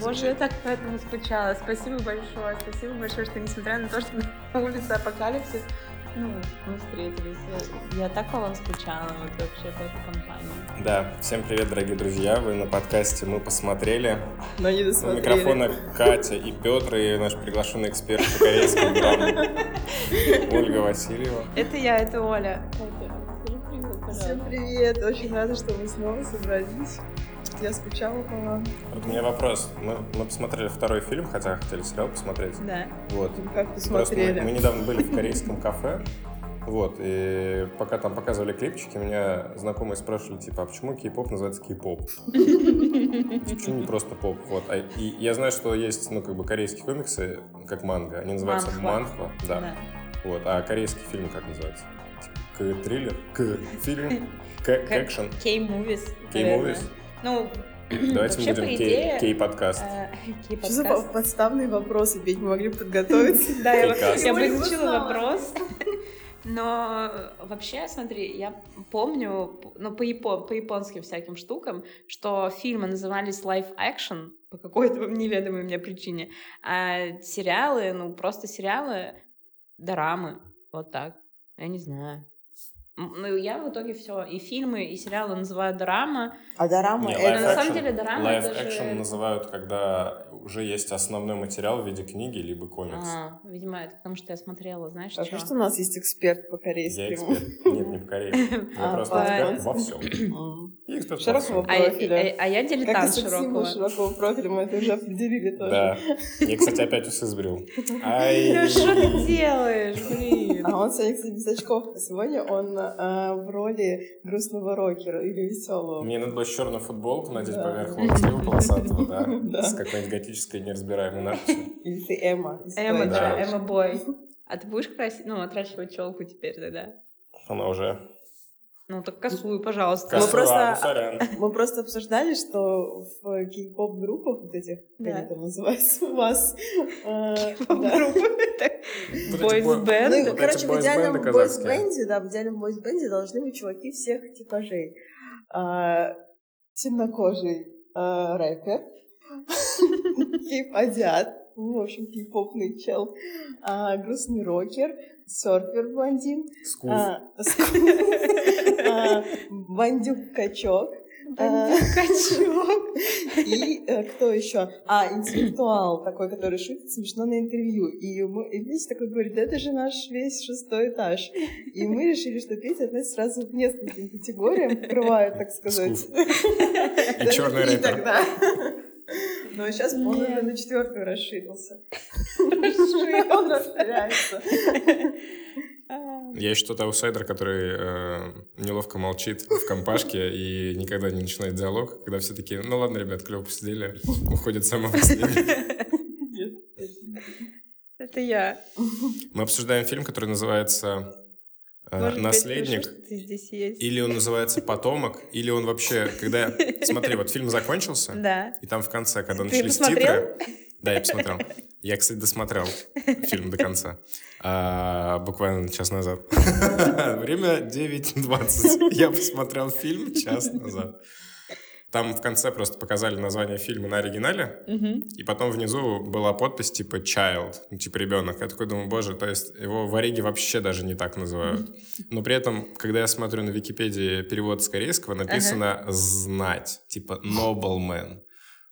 Боже, я так по этому скучала. Спасибо большое. Спасибо большое, что несмотря на то, что на улице апокалипсис, ну, мы встретились. Я, я так по вам скучала вот вообще по этой компании. Да, всем привет, дорогие друзья. Вы на подкасте «Мы посмотрели». Но не На досмотрели. микрофонах Катя и Петр, и наш приглашенный эксперт по корейскому драмам Ольга Васильева. Это я, это Оля. Катя, скажи привет, пожалуйста. Всем привет! Очень рада, что мы снова собрались. Я скучала по вам. Вот у меня вопрос. Мы, мы посмотрели второй фильм, хотя хотели сериал посмотреть. Да. Вот. Как Просто посмотрели. мы, мы недавно были в корейском кафе, вот, и пока там показывали клипчики, меня знакомые спрашивали, типа, а почему кей-поп называется кей-поп? Почему не просто поп? Вот. А, и я знаю, что есть, ну, как бы, корейские комиксы, как манга, они называются Манхва. манхва, да. Вот. А корейские фильмы как называются? Типа, К-триллер? К-фильм? К-экшен? Кей-мувис. Кей-мувис? Ну, Давайте мы вообще, будем по кей- идее, кей-подкаст. э, Что за подставные вопросы? Ведь мы могли подготовиться. Да, я, узнала. вопрос. Но э, вообще, смотри, я помню, ну, по, япо- по японским всяким штукам, что фильмы назывались live action по какой-то неведомой мне причине, а сериалы, ну, просто сериалы, дорамы, вот так. Я не знаю. Ну, я в итоге все, и фильмы, и сериалы называю дорама. А дорама Не, это- на самом деле дорама live это же- action называют, когда уже есть основной материал в виде книги либо комикс. А, видимо, это потому что я смотрела, знаешь, Хорошо, чё? что у нас есть эксперт по Я корейскому. эксперт. Нет, не по корейскому. Я А, просто эксперт во всем. Широкого. А, я- профиля. а- а я Как и дилетант символ широкого. широкого профиля, мы это уже определили тоже. Да. Я, кстати, опять усы сбрил. Ай. Ну что ты делаешь, блин? А он сегодня, кстати, без очков. Сегодня он э, в роли грустного рокера или веселого. Мне надо было черную футболку надеть Да. поверх лонгслива полосатого, да? Да. С какой-нибудь готической неразбираемой надписью. Или ты Эмма. Эмма, да, Да. Эмма Бой. А ты будешь красить, ну, отращивать челку теперь тогда? Она уже... Ну, так косую, пожалуйста. Мы Косу, просто- ну. Мы просто обсуждали, что в кей-поп группах вот этих, как Да. они там называются у вас, э, да. Группы, так, Вот эти Бойз бой- Ну, короче, в идеальном бойс-бенде, да, в идеальном бойс-бенде должны быть чуваки всех типажей. А, темнокожий а, рэпер, кип-азиат, ну, в общем, кей-попный чел, а, грустный рокер, серфер-блондин, а, а, бандюк-качок, а, Качок. и э, кто еще? А, интеллектуал такой, который шутит смешно на интервью. И, мы, и Петя такой говорит, это же наш весь шестой этаж. И мы решили, что Петя относится сразу к нескольким категориям, покрывает, так сказать. И черный рэпер. Но сейчас он уже на четвертую расширился. Он распыляется. Я еще тот аутсайдер, который э, неловко молчит в компашке и никогда не начинает диалог, когда все такие, ну ладно, ребят, клево посидели, уходит. Нет. Это я. Мы обсуждаем фильм, который называется Может быть, «Наследник». хорошо, ты здесь есть. Или он называется «Потомок», или он вообще, когда... Смотри, вот фильм закончился, Да. и там в конце, когда Ты начались посмотрел? титры... Да, я посмотрел. Я, кстати, досмотрел фильм до конца. А, буквально час назад. Время 9.20. Я посмотрел фильм час назад. Там в конце просто показали название фильма на оригинале, Мгм. и потом внизу была подпись типа child, ну, типа ребенок. Я такой думаю, боже, то есть его в Ориге вообще даже не так называют. Но при этом, когда я смотрю на Википедии перевод с корейского, написано «знать», типа nobleman.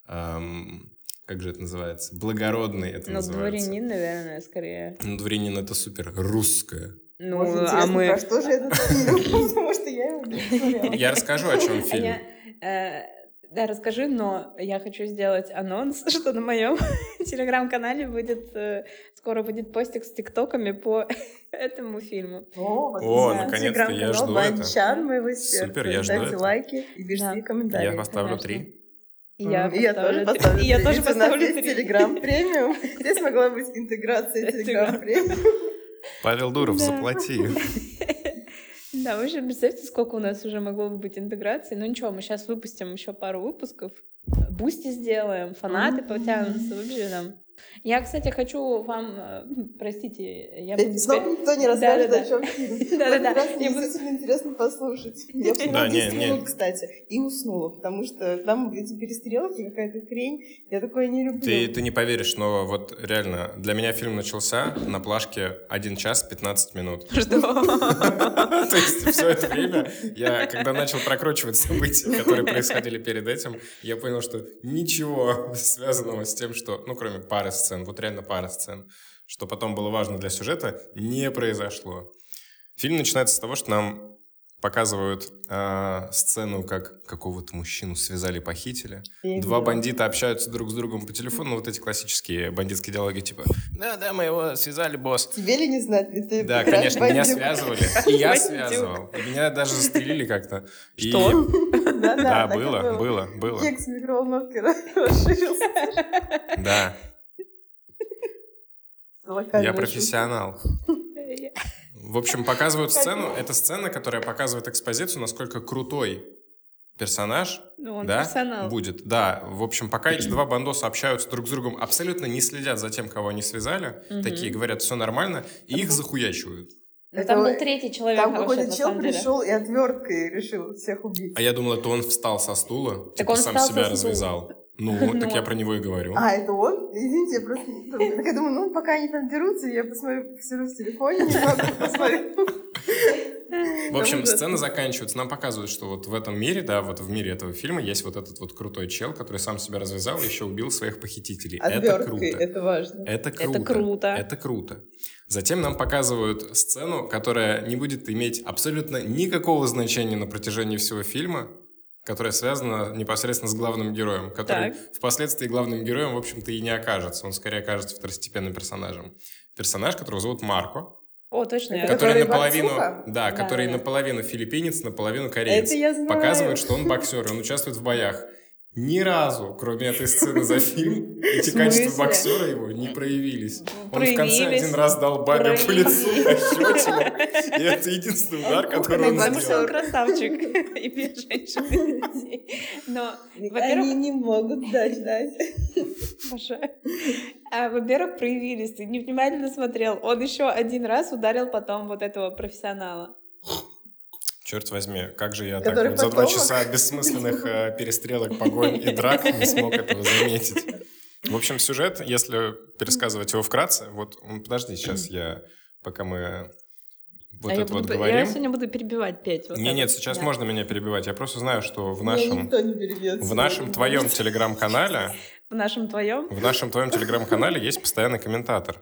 Эм, как же это называется? Благородный это Ну, называется. дворянин, наверное, скорее. Ну, дворянин это супер русское. Ну, Вот а мы... про что же этот фильм? Потому что я его не. Я расскажу, о чем А фильм. Э, да, расскажи, но я хочу сделать анонс, что на моем телеграм-канале будет э, скоро будет постик с тиктоками по этому фильму. О, О, да. наконец-то, я жду это. Банчан моего сердца. Супер, я жду Ставьте это. лайки и пишите Да. комментарии. Я поставлю конечно. три. И я, и я тоже поставлю. И я тоже поставлю три. Telegram Premium. Здесь могла быть интеграция Telegram Premium. Павел Дуров, заплати. Да, вы же представьте, сколько у нас уже могло бы быть интеграций. Ну ничего, мы сейчас выпустим еще пару выпусков. Boosty сделаем, фанаты потянутся, вообще там Я, кстати, хочу вам, э, простите, я буду... Снова никто не расскажет, о чем фильм. Да-да-да. Мне действительно интересно послушать. Я посмотрела 10 минут, кстати, и уснула, потому что там эти перестрелки, какая-то хрень, я такое не люблю. Ты, ты не поверишь, но вот реально, для меня фильм начался на плашке 1 час 15 минут. Что? То есть все это время, я когда начал прокручивать события, которые происходили перед этим, я понял, что ничего связанного с тем, что, ну, кроме пары сцен, вот реально пара сцен, что потом было важно для сюжета, не произошло. Фильм начинается с того, что нам показывают э, сцену, как какого-то мужчину связали, похитили. Два бандита общаются друг с другом по телефону. Вот эти классические бандитские диалоги, типа «Да, да, мы его связали, босс». Тебе ли не знать? Ведь ты да, конечно, бандюк. меня связывали. И я связывал. И меня даже застрелили как-то. Что? Да, было, было, было. Кекс микроволновки расширился. Да. Я профессионал. В общем, показывают сцену. Это сцена, которая показывает экспозицию, насколько крутой персонаж ну, он да, персонал. будет. Да, в общем, пока эти два бандоса общаются друг с другом, абсолютно не следят за тем, кого они связали, угу. такие говорят, все нормально, и их захуячивают. Ну, там был третий человек. Там какой-то чел пришел и отверткой решил всех убить. А я думал, это он встал со стула, так типа он сам себя развязал. Ну, так я про него и говорю. А, это он? Извините, я просто... Так я думаю, ну, пока они там дерутся, я посмотрю, посижу в телефоне, немного посмотрю. В общем, сцена заканчивается. Нам показывают, что вот в этом мире, да, вот в мире этого фильма есть вот этот вот крутой чел, который сам себя развязал и еще убил своих похитителей. Это круто. Это важно. Это круто. Это круто. Это круто. Затем нам показывают сцену, которая не будет иметь абсолютно никакого значения на протяжении всего фильма, которая связана непосредственно с главным героем, который так. впоследствии главным героем, в общем-то, и не окажется. Он скорее окажется второстепенным персонажем. Персонаж, которого зовут Марко. О, точно. Который, который наполовину, да, да, который да. наполовину филиппинец, наполовину кореец. Это я знаю. Показывает, что он боксер, он участвует в боях. Ни разу, кроме этой сцены за фильм, эти качества боксера его не проявились. Он в конце один раз дал бабе по лицу пощечину, и это единственный удар, который он сделал. он красавчик и бьет женщин Но, во-первых... Они не могут дать, дать. Обожаю. А, во-первых, проявились. Ты невнимательно смотрел. Он еще один раз ударил потом вот этого профессионала. Черт возьми, как же я Который так вот за два часа бессмысленных э, перестрелок, погонь и драк не смог этого заметить. В общем, сюжет, если пересказывать его вкратце, вот, подожди, сейчас я, пока мы вот а это вот буду, говорим. Я сегодня буду перебивать пять. Вот не, нет, сейчас да. можно меня перебивать. Я просто знаю, что в нашем, в нашем твоем телеграм-канале, в нашем твоем, в нашем твоем телеграм-канале есть постоянный комментатор.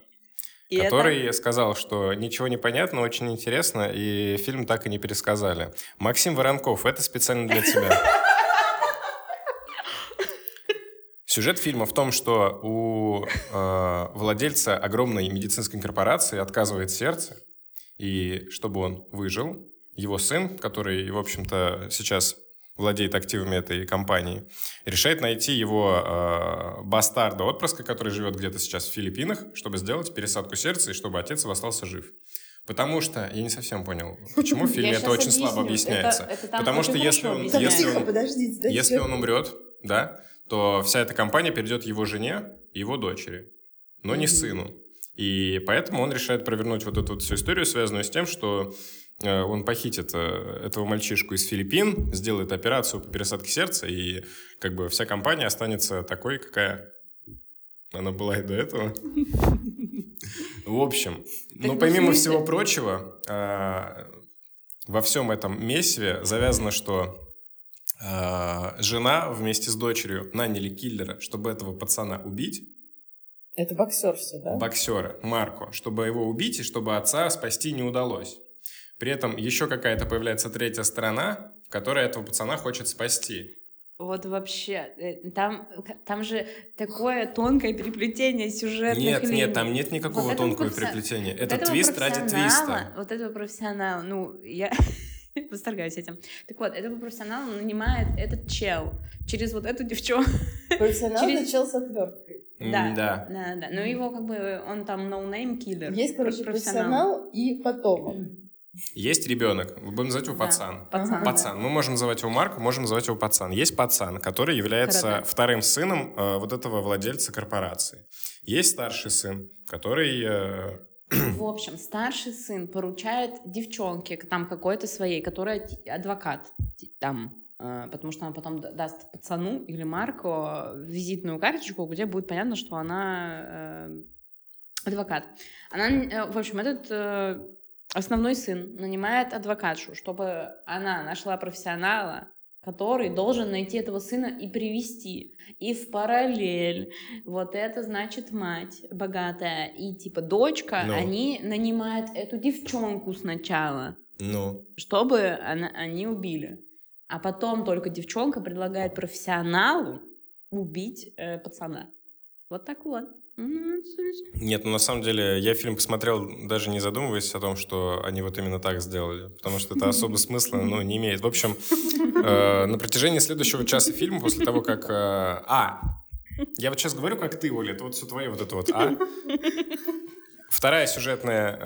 И который это... сказал, что ничего не понятно, очень интересно, и фильм так и не пересказали. Максим Воронков, это специально для тебя. Сюжет фильма в том, что у э, владельца огромной медицинской корпорации отказывает сердце, и чтобы он выжил, его сын, который, в общем-то, сейчас владеет активами этой компании, решает найти его э, бастарда отпрыска, который живет где-то сейчас в Филиппинах, чтобы сделать пересадку сердца и чтобы отец его остался жив. Потому что, я не совсем понял, почему в фильме это очень слабо объясняется. Потому что если он, если он, если он умрет, да, то вся эта компания перейдет его жене и его дочери, но не сыну. И поэтому он решает провернуть вот эту вот всю историю, связанную с тем, что он похитит э, этого мальчишку из Филиппин, сделает операцию по пересадке сердца, и как бы вся компания останется такой, какая она была и до этого. В общем, ну, помимо всего прочего, э, во всем этом месиве завязано, что жена вместе с дочерью наняли киллера, чтобы этого пацана убить. Это боксер все, да? Боксера, Марко. Чтобы его убить и чтобы отца спасти не удалось. При этом еще какая-то появляется третья сторона, в которой этого пацана хочет спасти. Вот вообще, э, там, там же такое тонкое переплетение сюжетных Нет, линий. нет, там нет никакого вот тонкого профи... переплетения. Вот Это твист ради твиста. Вот этого профессионала, ну, я восторгаюсь этим. Так вот, этого профессионала нанимает этот чел через вот эту девчонку. Профессионал через... чел с отверткой. Да, да, да, да. Но его как бы, он там killer. Есть, короче, профессионал, профессионал и потомок. Есть ребенок, мы будем называть его Да, пацан. Пацан. Пацан. Мы можем называть его Марк, можем называть его пацан. Есть пацан, который является Хорошо. вторым сыном э, вот этого владельца корпорации. Есть старший сын, который... э, В общем, старший сын поручает девчонке, там какой-то своей, которая адвокат там, э, потому что она потом даст пацану или Марку визитную карточку, где будет понятно, что она э, адвокат. Она, э, в общем, этот э, основной сын нанимает адвокатшу, чтобы она нашла профессионала, который должен найти этого сына и привести. И в параллель вот это значит мать богатая и типа дочка, Ну. они нанимают эту девчонку сначала, Ну, чтобы она, они убили. А потом только девчонка предлагает профессионалу убить э, пацана. Вот так вот. Ну, нет, ну на самом деле я фильм посмотрел, даже не задумываясь о том, что они вот именно так сделали, потому что это особо смысла, ну, не имеет. В общем, э, на протяжении следующего часа фильма, после того, как... э, а, я вот сейчас говорю, как ты, Оля, это вот все твое вот это вот «а». Вторая сюжетная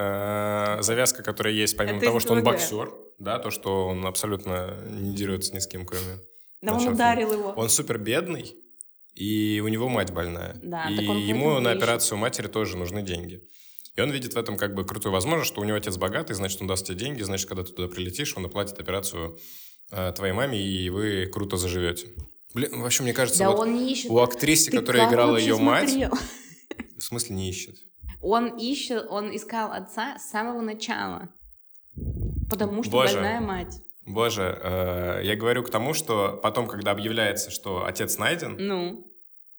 э, завязка, которая есть, помимо Это того, что он 2D. боксер, да, то, что он абсолютно не дерется ни с кем, кроме... Да он ударил его. Он супер бедный, и у него мать больная. Да, и ему на операцию матери тоже нужны деньги. И он видит в этом как бы крутую возможность, что у него отец богатый, значит, он даст тебе деньги, значит, когда ты туда прилетишь, он оплатит операцию э, твоей маме, и вы круто заживете. Блин, вообще, мне кажется, Да вот он не ищет. у актрисы, Ты которая играла ее мать, смотрел? в смысле не ищет. Он ищет, он искал отца с самого начала. Потому что Боже. больная мать. Боже, э, я говорю к тому, что потом, когда объявляется, что отец найден, Ну,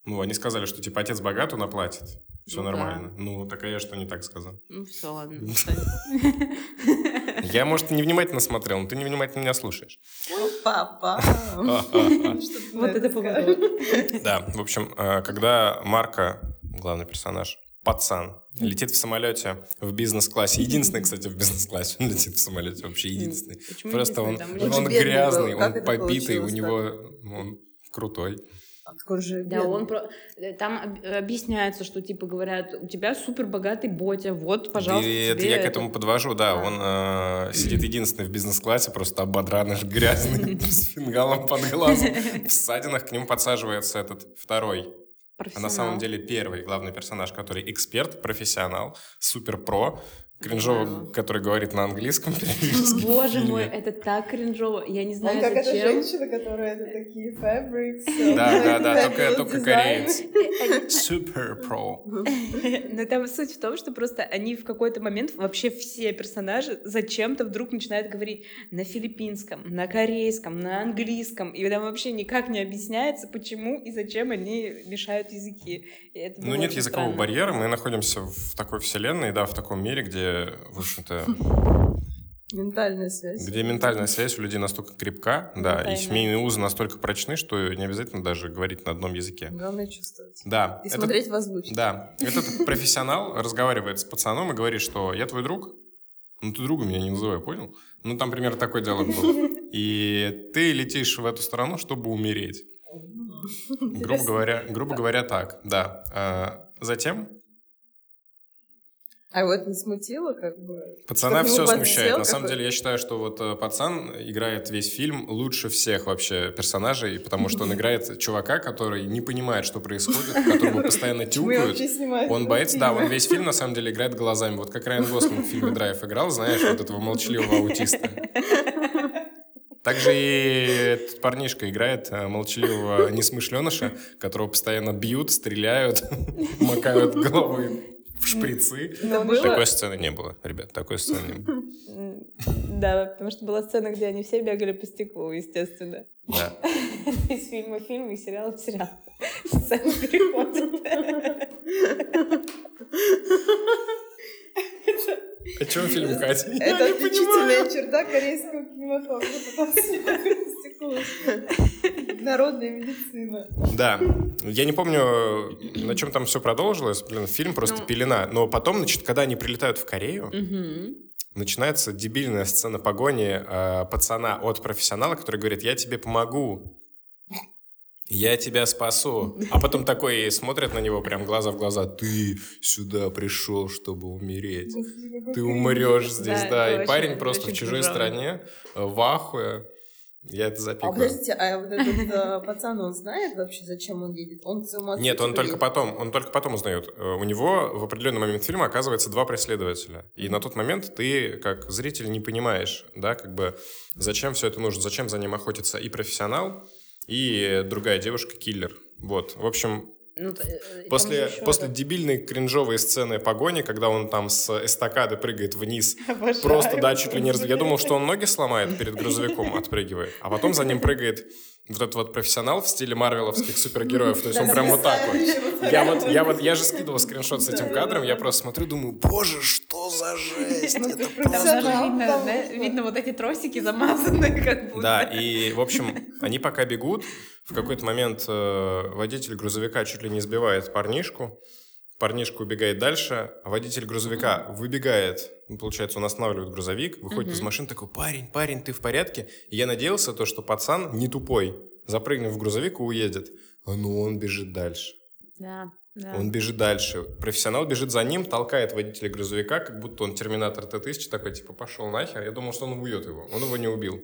ну, они сказали, что типа отец богат, он оплатит. Все Ну да. нормально. Ну, так а я что не так сказал? ну все, ладно. Я, может, невнимательно смотрел, но ты невнимательно меня слушаешь. Папа. Вот это поворот. Да, в общем, э, когда Марка, главный персонаж, пацан, летит в самолете в бизнес-классе. Единственный, кстати, в бизнес-классе он летит в самолете, вообще единственный. Почему Просто он, единственный? Он грязный, был. Он это побитый, у него он крутой. А же Да, он про... э, Там об- объясняется, что типа говорят, у тебя супер богатый ботя, вот, пожалуйста, И это я к это». этому подвожу, да. Да. Он э, сидит единственный в бизнес-классе, просто ободранный, грязный, с фингалом под глазом. В ссадинах к нему подсаживается этот второй А на самом деле первый главный персонаж, который эксперт, профессионал, супер-про, кринжово, Понимаю. который говорит на английском периодически. Боже фильме. мой, это так кринжово. Я не Он знаю, как эта зачем. женщина, которая это такие fabrics. Да, да, э, да, только, только кореец. Супер-про. Но там суть в том, что просто они в какой-то момент, вообще все персонажи, зачем-то вдруг начинают говорить на филиппинском, на корейском, на английском. И там вообще никак не объясняется, почему и зачем они мешают языки. Ну, нет языкового барьера, мы находимся в такой вселенной, да, в таком мире, где, в общем-то, Ментальная связь. где ментальная связь у людей настолько крепка, да, и семейные узы настолько прочны, что не обязательно даже говорить на одном языке. Главное чувствовать. Да, И этот- смотреть в озвучке. Да, этот профессионал разговаривает с пацаном и говорит, что я твой друг, ну ты друга меня не называй, понял? Ну там примерно такой диалог был. И ты летишь в эту страну, чтобы умереть. Грубо говоря, грубо говоря, так, да. А, Затем А это не смутило, как бы? пацана все смущает. На самом деле, я считаю, что вот э, пацан играет весь фильм лучше всех вообще персонажей, потому что он играет чувака, который не понимает, что происходит, которого постоянно тюкают. Он боится, да, он весь фильм на самом деле играет глазами. Вот как Райан Гослинг в фильме «Драйв» играл, знаешь, вот этого молчаливого аутиста. Также и этот парнишка играет э, молчаливого несмышленыша, которого постоянно бьют, стреляют, макают головой в шприцы. Но было? Такой сцены не было, ребят, такой сцены не было. Да, потому что была сцена, где они все бегали по стеклу, естественно. Да. Из фильма в фильм, из сериала в сериал. Сцены переходят. О чем фильм, Катя? Я Это не отличительная понимаю. черта корейского кинематографа. Народная медицина. Да. Я не помню, на чем там все продолжилось. Блин, фильм просто Ну. пелена. Но потом, значит, когда они прилетают в Корею, начинается дебильная сцена погони э, пацана от профессионала, который говорит, я тебе помогу. Я тебя спасу. А потом такой смотрит на него прям глаза в глаза. Ты сюда пришел, чтобы умереть. Ты умрешь здесь, Да, И парень просто в чужой стране, в ахуе. Я это А запикаю. подождите, а вот этот э, пацан, он знает вообще, зачем он едет? Он Нет, он только потом, он только потом узнает. Э, У него в определенный момент фильма оказывается два преследователя. И на тот момент ты, как зритель, не понимаешь, да, как бы, зачем все это нужно, зачем за ним охотится и профессионал, и другая девушка-киллер. Вот, в общем, Ну, э, после, после этот- дебильной кринжовой сцены погони, когда он там с эстакады прыгает вниз, Обожаю. просто, да, чуть ли не раз... Я думал, что он ноги сломает перед грузовиком, отпрыгивает. А потом за ним прыгает вот этот вот профессионал в стиле марвеловских супергероев. То есть он прям вот так вот. Я вот, я вот, я же скидывал скриншот с этим кадром, я просто смотрю, думаю, боже, что за жесть? Ну, Это видно, что? видно вот эти тросики замазанные, как будто. Да, и, в общем, они пока бегут, в какой-то момент э, водитель грузовика чуть ли не сбивает парнишку, парнишка убегает дальше, а водитель грузовика выбегает, ну, получается, он останавливает грузовик, выходит из Мгм. машины, такой, парень, парень, ты в порядке? И я надеялся, то, что пацан не тупой, запрыгнет в грузовик и уедет. А ну он бежит дальше. Да, да. Он бежит дальше. Профессионал бежит за ним, толкает водителя грузовика, как будто он терминатор Т-1000, такой, типа, пошел нахер. Я думал, что он убьет его. Он его не убил.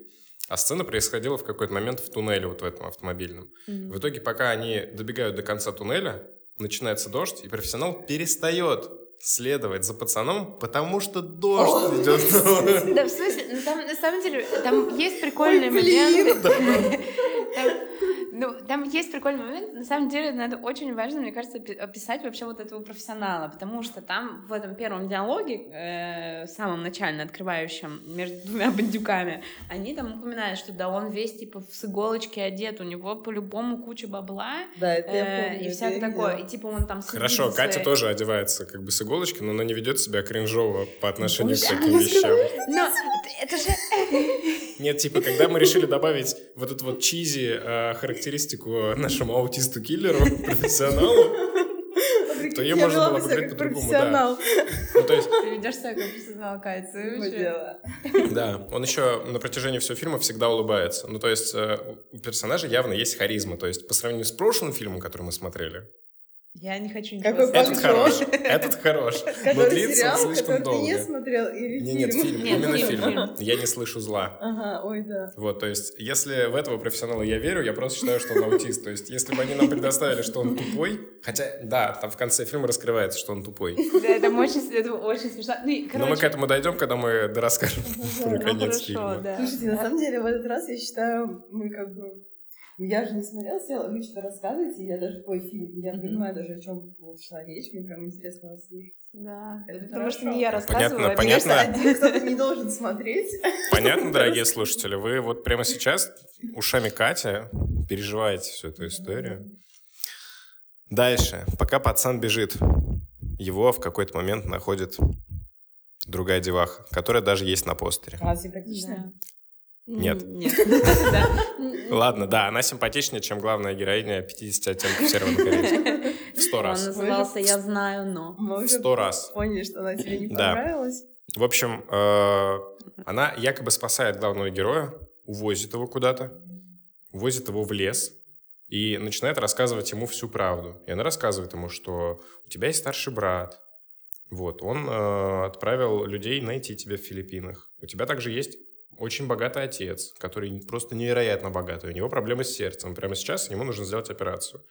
А сцена происходила в какой-то момент в туннеле вот в этом автомобильном. Мгм. В итоге, пока они добегают до конца туннеля, начинается дождь, и профессионал перестает следовать за пацаном, потому что дождь идет. Да, в смысле, ну, там, на самом деле, там есть прикольные Ой, блин. моменты. Там, ну, там есть прикольный момент. На самом деле, надо очень важно, мне кажется, опи- описать вообще вот этого профессионала, потому что там в этом первом диалоге, э, в самом начально открывающем между двумя бандюками, они там упоминают, что да, он весь типа с иголочки одет, у него по-любому куча бабла, Да, это я э, помню. и всякое такое. И типа он там Хорошо, Катя своей- тоже одевается как бы с иголочки, но она не ведет себя кринжово по отношению к Да, таким вещам. Но это же... Нет, типа, когда мы решили добавить вот эту вот чизи э, характеристику нашему аутисту-киллеру, профессионалу, то ее Я можно было выбрать как по-другому, да. профессионал. Ну, то есть, Ты ведешь себя как профессионал, дело. да, он еще на протяжении всего фильма всегда улыбается. Ну, то есть, э, у персонажа явно есть харизма. То есть, по сравнению с прошлым фильмом, который мы смотрели, Я не хочу ничего Какой этот хорош, этот хорош. Но длится слишком который ты не долго. смотрел, или Не, нет, фильм, именно фильм, фильм. фильм. Я не слышу зла. Ага, ой, да. Вот, то есть, если в этого профессионала я верю, я просто считаю, что он аутист. То есть, если бы они нам предоставили, что он тупой, хотя, да, там в конце фильма раскрывается, что он тупой. Да, это очень, это очень смешно. Ну, Но мы к этому дойдем, когда мы дорасскажем про конец фильма. Слушайте, на самом деле, в этот раз, я считаю, мы как бы... Я же не смотрела сериал, вы что-то рассказываете, я даже твой фильм, я Мгм. понимаю даже, о чем шла речь, мне прям интересно вас слушать. Да, Это потому что не я рассказываю, Понятно, а мне кажется, понятно. один- Кто-то не должен смотреть. Понятно, дорогие слушатели, вы вот прямо сейчас ушами Катя переживаете всю эту историю. Дальше, пока пацан бежит, его в какой-то момент находит другая деваха, которая даже есть на постере. А, симпатичная? Нет. Ладно, да, она симпатичнее, чем главная героиня 50 оттенков серого корейском. В сто Он раз. назывался «Я знаю, но». В сто раз. поняли, что она тебе не Да. понравилась. В общем, э, она якобы спасает главного героя, увозит его куда-то, увозит его в лес и начинает рассказывать ему всю правду. И она рассказывает ему, что у тебя есть старший брат. Вот, он э, отправил людей найти тебя в Филиппинах. У тебя также есть очень богатый отец, который просто невероятно богатый. У него проблемы с сердцем. Прямо сейчас ему нужно сделать операцию.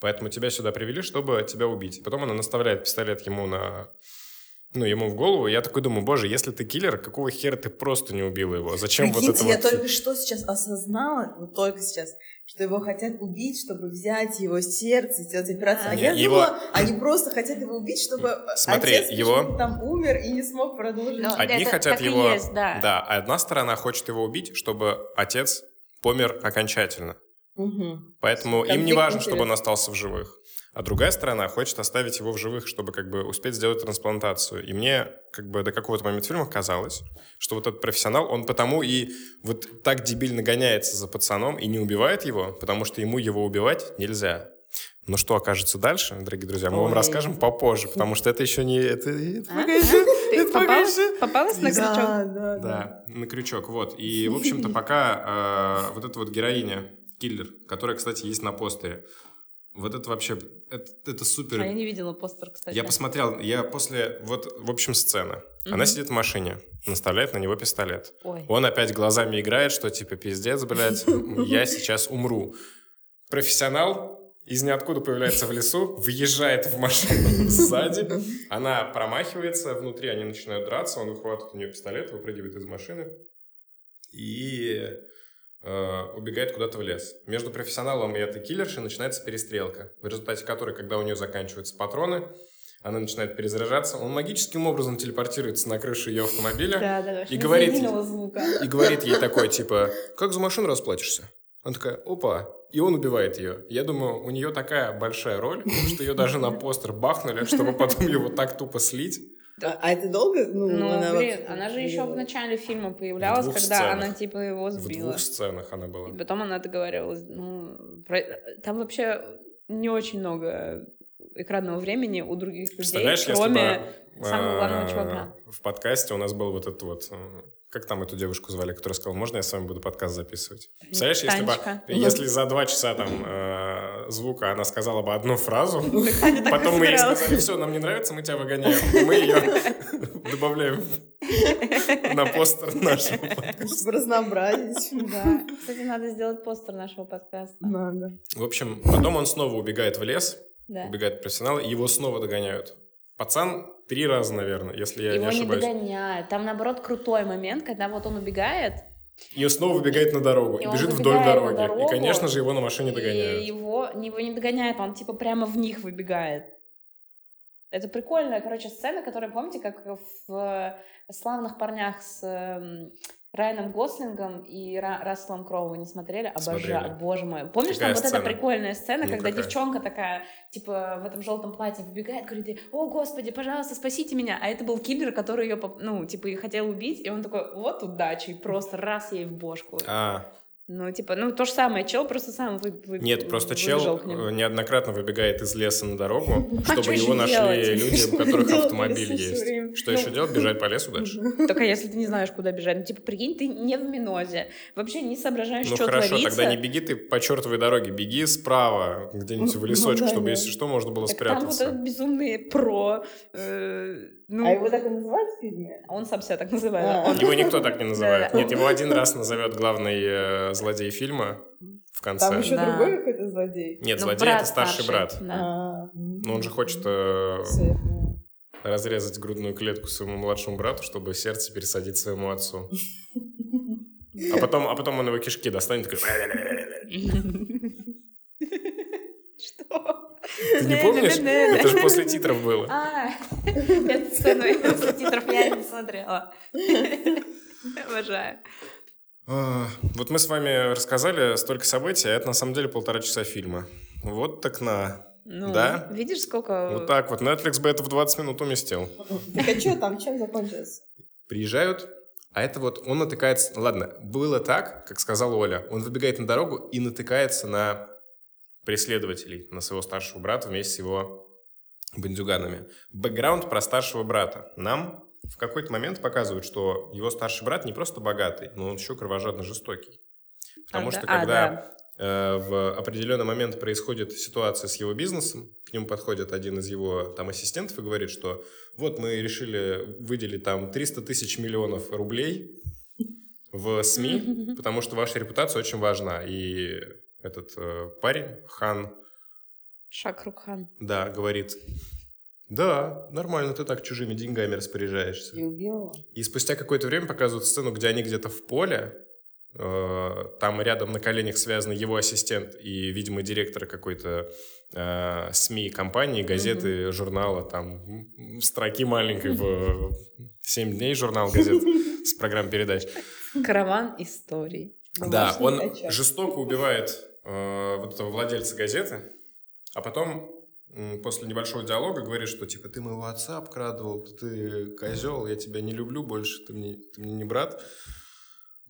Поэтому тебя сюда привели, чтобы тебя убить. Потом она наставляет пистолет ему на ну, ему в голову, я такой думаю, боже, если ты киллер, какого хера ты просто не убил его? Зачем вот Прикиньте, это я вот... только что сейчас осознала, вот только сейчас, что его хотят убить, чтобы взять его сердце, сделать операцию. А Не, я его- думала, они просто хотят его убить, чтобы Смотри, отец его- там умер и не смог продолжить. Ну, Одни это хотят так и его... есть, да. а одна сторона хочет его убить, чтобы отец помер окончательно. Мгм. Поэтому им Конфликт не важно, чтобы интересный. он остался в живых. А другая сторона хочет оставить его в живых, чтобы как бы успеть сделать трансплантацию. И мне как бы до какого-то момента фильма казалось, что вот этот профессионал, он потому и вот так дебильно гоняется за пацаном и не убивает его, потому что ему его убивать нельзя. Но что окажется дальше, дорогие друзья, мы вам Ой. расскажем попозже, потому что это еще не... Это, это А? Ты это попалась, попалась на крючок? Да, да, да. Да, на крючок, вот. И, в общем-то, пока э, вот эта вот героиня киллер, которая, кстати, есть на постере. Вот это вообще, это, это супер. А я не видела постер, кстати. Я посмотрел, я после, вот, в общем, сцена. Она Мгм. сидит в машине, наставляет на него пистолет. Ой. Он опять глазами играет, что типа пиздец, блядь, я сейчас умру. Профессионал из ниоткуда появляется в лесу, въезжает в машину сзади, она промахивается, внутри они начинают драться, он выхватывает у нее пистолет, выпрыгивает из машины и убегает куда-то в лес. Между профессионалом и этой киллершей начинается перестрелка, в результате которой, когда у нее заканчиваются патроны, она начинает перезаряжаться, он магическим образом телепортируется на крышу ее автомобиля, Да, да, вообще И говорит- и говорит ей такой, типа, как за машину расплатишься? Она такая, опа, и он убивает ее. Я думаю, у нее такая большая роль, что ее даже на постер бахнули, чтобы потом его так тупо слить. А, а это долго? Ну, Ну, она блин, вообще- она же еще в начале фильма появлялась, когда сценах. она типа его В сбила. двух сценах она была. И потом она договаривалась. Ну, про- там вообще не очень много экранного времени у других людей, Представляешь, кроме бы самого главного э, чувака. в подкасте у нас был вот этот вот... э, Как там эту девушку звали, которая сказала, можно я с вами буду подкаст записывать? Представляешь, если, бы, если за два часа там э, звука она сказала бы одну фразу, потом мы ей сказали, все, нам не нравится, мы тебя выгоняем. Мы ее добавляем на постер нашего подкаста. Чтобы разнообразить. Да. Кстати, надо сделать постер нашего подкаста. Надо. В общем, потом он снова убегает в лес, Да. убегает профессионал, и его снова догоняют. Пацан три раза, наверное, если я Его не не ошибаюсь. догоняют. Там, наоборот, крутой момент, когда вот он убегает, И он снова выбегает на дорогу, И и, бежит вдоль дороги. дорогу, и, конечно же, его на машине и догоняют. его, его не догоняет, он типа прямо в них выбегает. Это прикольная, короче, сцена, которая, помните, как в «Славных парнях» с эм, Райаном Гослингом и Ра- Расселом Кроу не смотрели? Обожаю, Смотрели. боже мой. Помнишь, Какая там вот сцена? эта прикольная сцена, Ну, когда девчонка такая, типа, в этом желтом платье выбегает, говорит, о, господи, пожалуйста, спасите меня. А это был киллер, который ее, ну, типа, и хотел убить, и он такой, вот удача, и просто раз ей в бошку. А, Ну, типа, ну, то же самое, чел просто сам вы, вы- нет, просто чел э, неоднократно выбегает из леса на дорогу, А чтобы его нашли люди, у которых автомобиль есть. Что Ну, еще делать? Бежать по лесу дальше? Только если ты не знаешь, куда бежать. Ну, типа, прикинь, ты не в Минозе. Вообще не соображаешь, Ну что хорошо, творится. тогда не беги ты по чертовой дороге, беги справа, где-нибудь в Ну лесочек, да, чтобы, если что, можно было Так там вот спрятаться. этот безумный про... ну, А его так и называют в фильме? он сам себя так называет. А. Он- Его никто так не называет. Нет, его один раз назовет главный э, злодей фильма в конце. Там еще Да. другой какой-то злодей. Нет, ну, злодей брат это старший брат. Да. А. Но он же хочет э, разрезать грудную клетку своему младшему брату, чтобы сердце пересадить своему отцу. А потом, а потом он его кишки достанет и такой... Ты не помнишь? Это же после титров было. А, эту сцену после титров я не смотрела. Обожаю. А, Вот мы с вами рассказали столько событий, а это на самом деле полтора часа фильма. Вот так на. Ну, Да? Видишь, сколько... Вот так вот. Netflix бы это в 20 минут уместил. Так а что там, чем закончилось? Приезжают, а это вот он натыкается... Ладно, было так, как сказала Оля. Он выбегает на дорогу и натыкается на преследователей, на своего старшего брата вместе с его бандюганами. Бэкграунд про старшего брата. Нам в какой-то момент показывают, что его старший брат не просто богатый, но он еще кровожадно жестокий. Потому А, что да? А, когда да. э, в определенный момент происходит ситуация с его бизнесом, к нему подходит один из его там ассистентов и говорит, что вот мы решили выделить там 300 тысяч миллионов рублей в СМИ, потому что ваша репутация очень важна. И этот э, парень, Хан, Шакрукхан. да, говорит, да, нормально, ты так чужими деньгами распоряжаешься. И убил его? И спустя какое-то время показывают сцену, где они где-то в поле, э, там рядом на коленях связан его ассистент и, видимо, директор какой-то э, СМИ компании, газеты, журнала, там строки маленькой в 7 дней журнал газет с программ передач. Караван историй. Да, он жестоко убивает вот этого владельца газеты, а потом после небольшого диалога говорит, что типа ты моего отца обкрадывал, ты козел, я тебя не люблю больше, ты мне, ты мне не брат.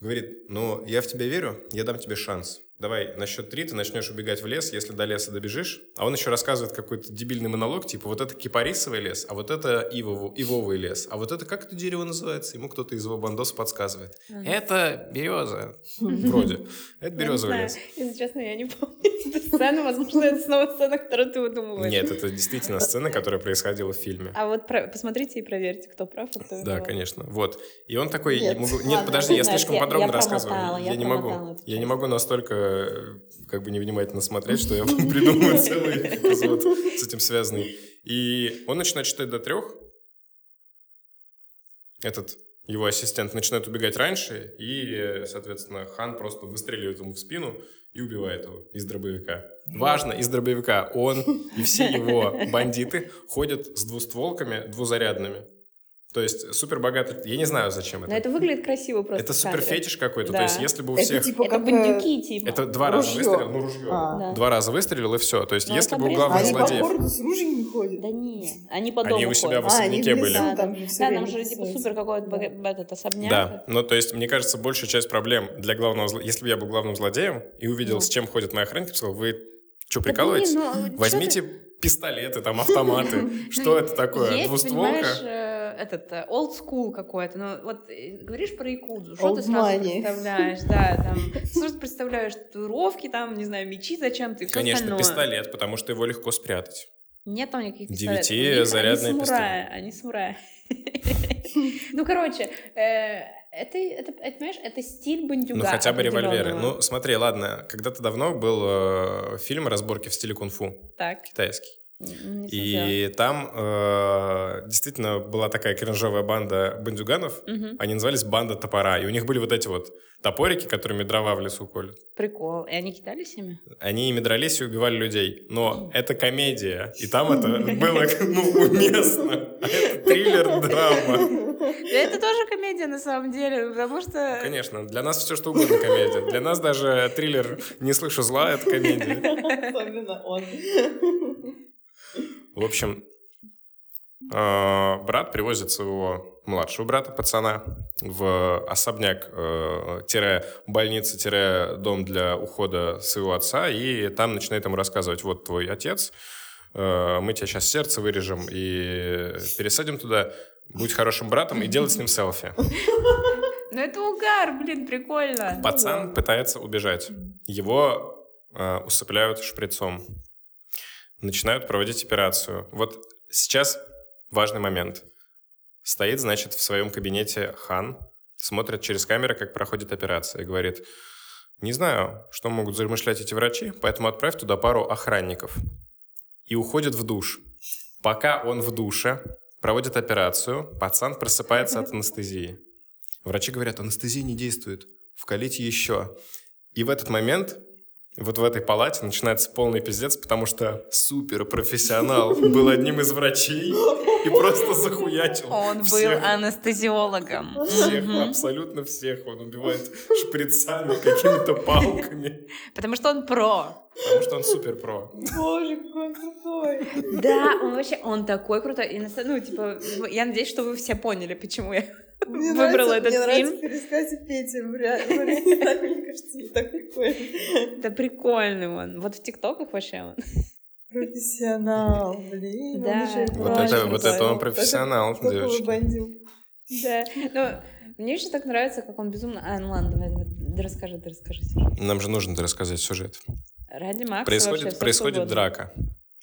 Говорит, ну я в тебя верю, я дам тебе шанс. Давай на счет три ты начнешь убегать в лес, если до леса добежишь. А он еще рассказывает какой-то дебильный монолог, типа вот это кипарисовый лес, а вот это ивовый, ивовый лес, а вот это как это дерево называется? Ему кто-то из его бандос подсказывает. Это береза. Вроде. Это березовый лес. Если честно, я не помню эту сцену. Возможно, это снова сцена, которую ты выдумываешь. Нет, это действительно сцена, которая происходила в фильме. А вот посмотрите и проверьте, кто прав, а кто Да, конечно. Вот. И он такой, Нет. подожди, я слишком подробно рассказываю. я не могу. Я не могу настолько э, как бы невнимательно смотреть, что я придумаю целый эпизод с этим связанный. И он начинает читать до трех. Этот его ассистент начинает убегать раньше, и, э, соответственно, Хан просто выстреливает ему в спину и убивает его из дробовика. Важно, из дробовика. Он и все его бандиты ходят с двустволками двузарядными. То есть супер богатый... Я не знаю, зачем Но это. это выглядит красиво просто. Это супер фетиш какой-то. Да. То есть если бы у Это всех... типа Это как... э, бандюки, типа. Это два раза Ружье. выстрелил, ну ружье. А. Да. Два раза выстрелил, и все. То есть Ну, если это бы у главных Они по злодеев... городу с ружьем не ходят? Да не, они по Они дому у себя ходят. в А, они в особняке лесу, были. там же всё Да, там же типа супер какой-то Да. бога- этот особняк. Да, ну то есть, мне кажется, большая часть проблем для главного зло... Если бы я был главным злодеем и увидел, Ну. с чем ходят мои охранники, сказал, вы что, Да прикалываетесь? блин, ну, Возьмите пистолеты, там, автоматы. Что это такое? Двустволка? Этот э, old school какой-то. Ну, вот э, говоришь про Якудзу, что ты сразу money. представляешь? Да, там, сразу представляешь татуировки, там, не знаю, мечи зачем-то и все Конечно, остальное. пистолет, потому что его легко спрятать. Нет там никаких пистолетов. У них- Девятизарядный Они самураи. Ну, короче, э, это, это, это, понимаешь, это стиль бандюга. Ну, хотя бы револьверы. Ну, смотри, ладно, когда-то давно был э, фильм «Разборки в стиле кунг-фу», Так, китайский. Н- не смотрела. И там э, действительно была такая кринжовая банда бандюганов. Мгм. Они назывались «Банда топора». И у них были вот эти вот топорики, которыми дрова в лесу колют. Прикол. И они кидались ими? Они ими дрались и убивали людей. Но это комедия. И там это было, ну, уместно. А это триллер-драма. Это тоже комедия на самом деле, потому что... Конечно, для нас все что угодно комедия. Для нас даже триллер «Не слышу зла» — это комедия. Особенно он. В общем, э, брат привозит своего младшего брата, пацана, в особняк, э, для ухода своего отца, и там начинает ему рассказывать, вот твой отец, э, мы тебе сейчас сердце вырежем и пересадим туда, будь хорошим братом и делать с ним селфи. Ну это угар, блин, прикольно. Пацан пытается убежать. Его усыпляют шприцом. Начинают проводить операцию. Вот сейчас важный момент. Стоит, значит, в своем кабинете Хан, смотрит через камеры, как проходит операция, и говорит, не знаю, что могут замышлять эти врачи, поэтому отправь туда пару охранников. И уходит в душ. Пока он в душе, проводит операцию, пацан просыпается от анестезии. Врачи говорят, анестезия не действует, вкалите еще. И в этот момент вот в этой палате начинается полный пиздец, потому что суперпрофессионал был одним из врачей и просто захуячил Он был всех. анестезиологом. Всех, Мгм. абсолютно всех. Он убивает шприцами, какими-то палками. Потому что он про. Потому что он супер про. Боже, какой он крутой. Да, он вообще, он такой крутой. И ну, типа, я надеюсь, что вы все поняли, почему я Мне выбрала нравится, этот Мне фильм. нравится в ре- в оригинале, Мне кажется, не так прикольно. Это прикольный он. Вот в ТикТоках вообще он. Профессионал, блин. Да. Вот это- вот это он профессионал, девочки. Да. Ну, мне еще так нравится, как он безумно... А, ну ладно, давай, да расскажи, ты расскажи. сюжет. Нам же нужно рассказать сюжет. Ради Макса Происходит, происходит драка.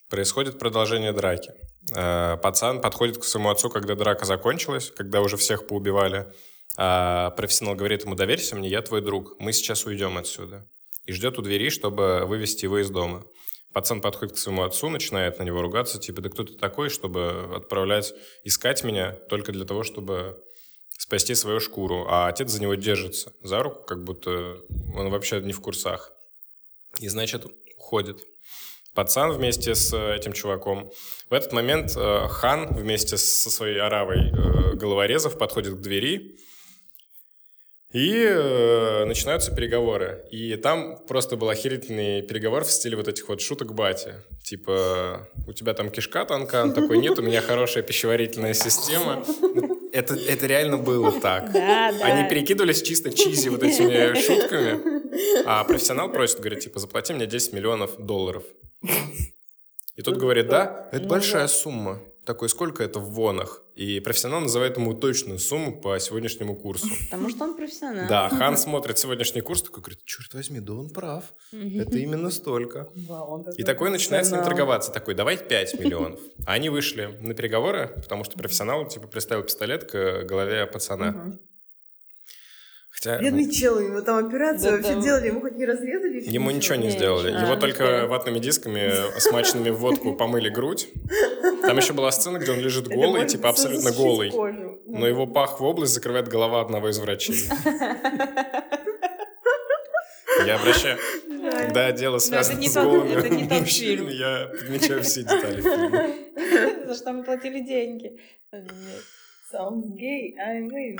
Происходит продолжение драки. Э, Пацан подходит к своему отцу, когда драка закончилась, когда уже всех поубивали. А профессионал говорит ему, доверься мне, я твой друг, мы сейчас уйдем отсюда. И ждет у двери, чтобы вывести его из дома. Пацан подходит к своему отцу, начинает на него ругаться, типа, да кто ты такой, чтобы отправлять, искать меня только для того, чтобы спасти свою шкуру. А отец за него держится за руку, как будто он вообще не в курсах. И, значит, уходит. Пацан вместе с э, этим чуваком. В этот момент э, Хан вместе со своей оравой э, головорезов подходит к двери, и э, начинаются переговоры. И там просто был охерительный переговор в стиле вот этих вот шуток бати. Типа, у тебя там кишка тонка? Он такой, нет, у меня хорошая пищеварительная система. Это, это реально было так. Да, да. Они перекидывались чисто чизи вот этими шутками. А профессионал просит, говорит, типа, заплати мне 10 миллионов долларов. И тут говорит, да, это Ну большая сумма. Такой, сколько это в вонах? И профессионал называет ему точную сумму по сегодняшнему курсу. Потому что он профессионал. Да, Хан смотрит сегодняшний курс, такой говорит, черт возьми, да он прав. Это именно столько. И такой начинает с ним торговаться. Такой, давай 5 миллионов. А они вышли на переговоры, потому что профессионал, типа, приставил пистолет к голове пацана. Хотя ну, Бедный чел, ему там операцию Да вообще там- делали, ему хоть не разрезали? ему ничего не Не, сделали. Его А, только нифига. ватными дисками, смаченными в водку, помыли грудь. Там еще была сцена, где он лежит голый, типа абсолютно голый. Но его пах в область закрывает голова одного из врачей. Я обращаю... Когда дело связано не с голыми это не тот мужчинами, я подмечаю все детали фильма. За что мы платили деньги. Sounds gay, I'm in.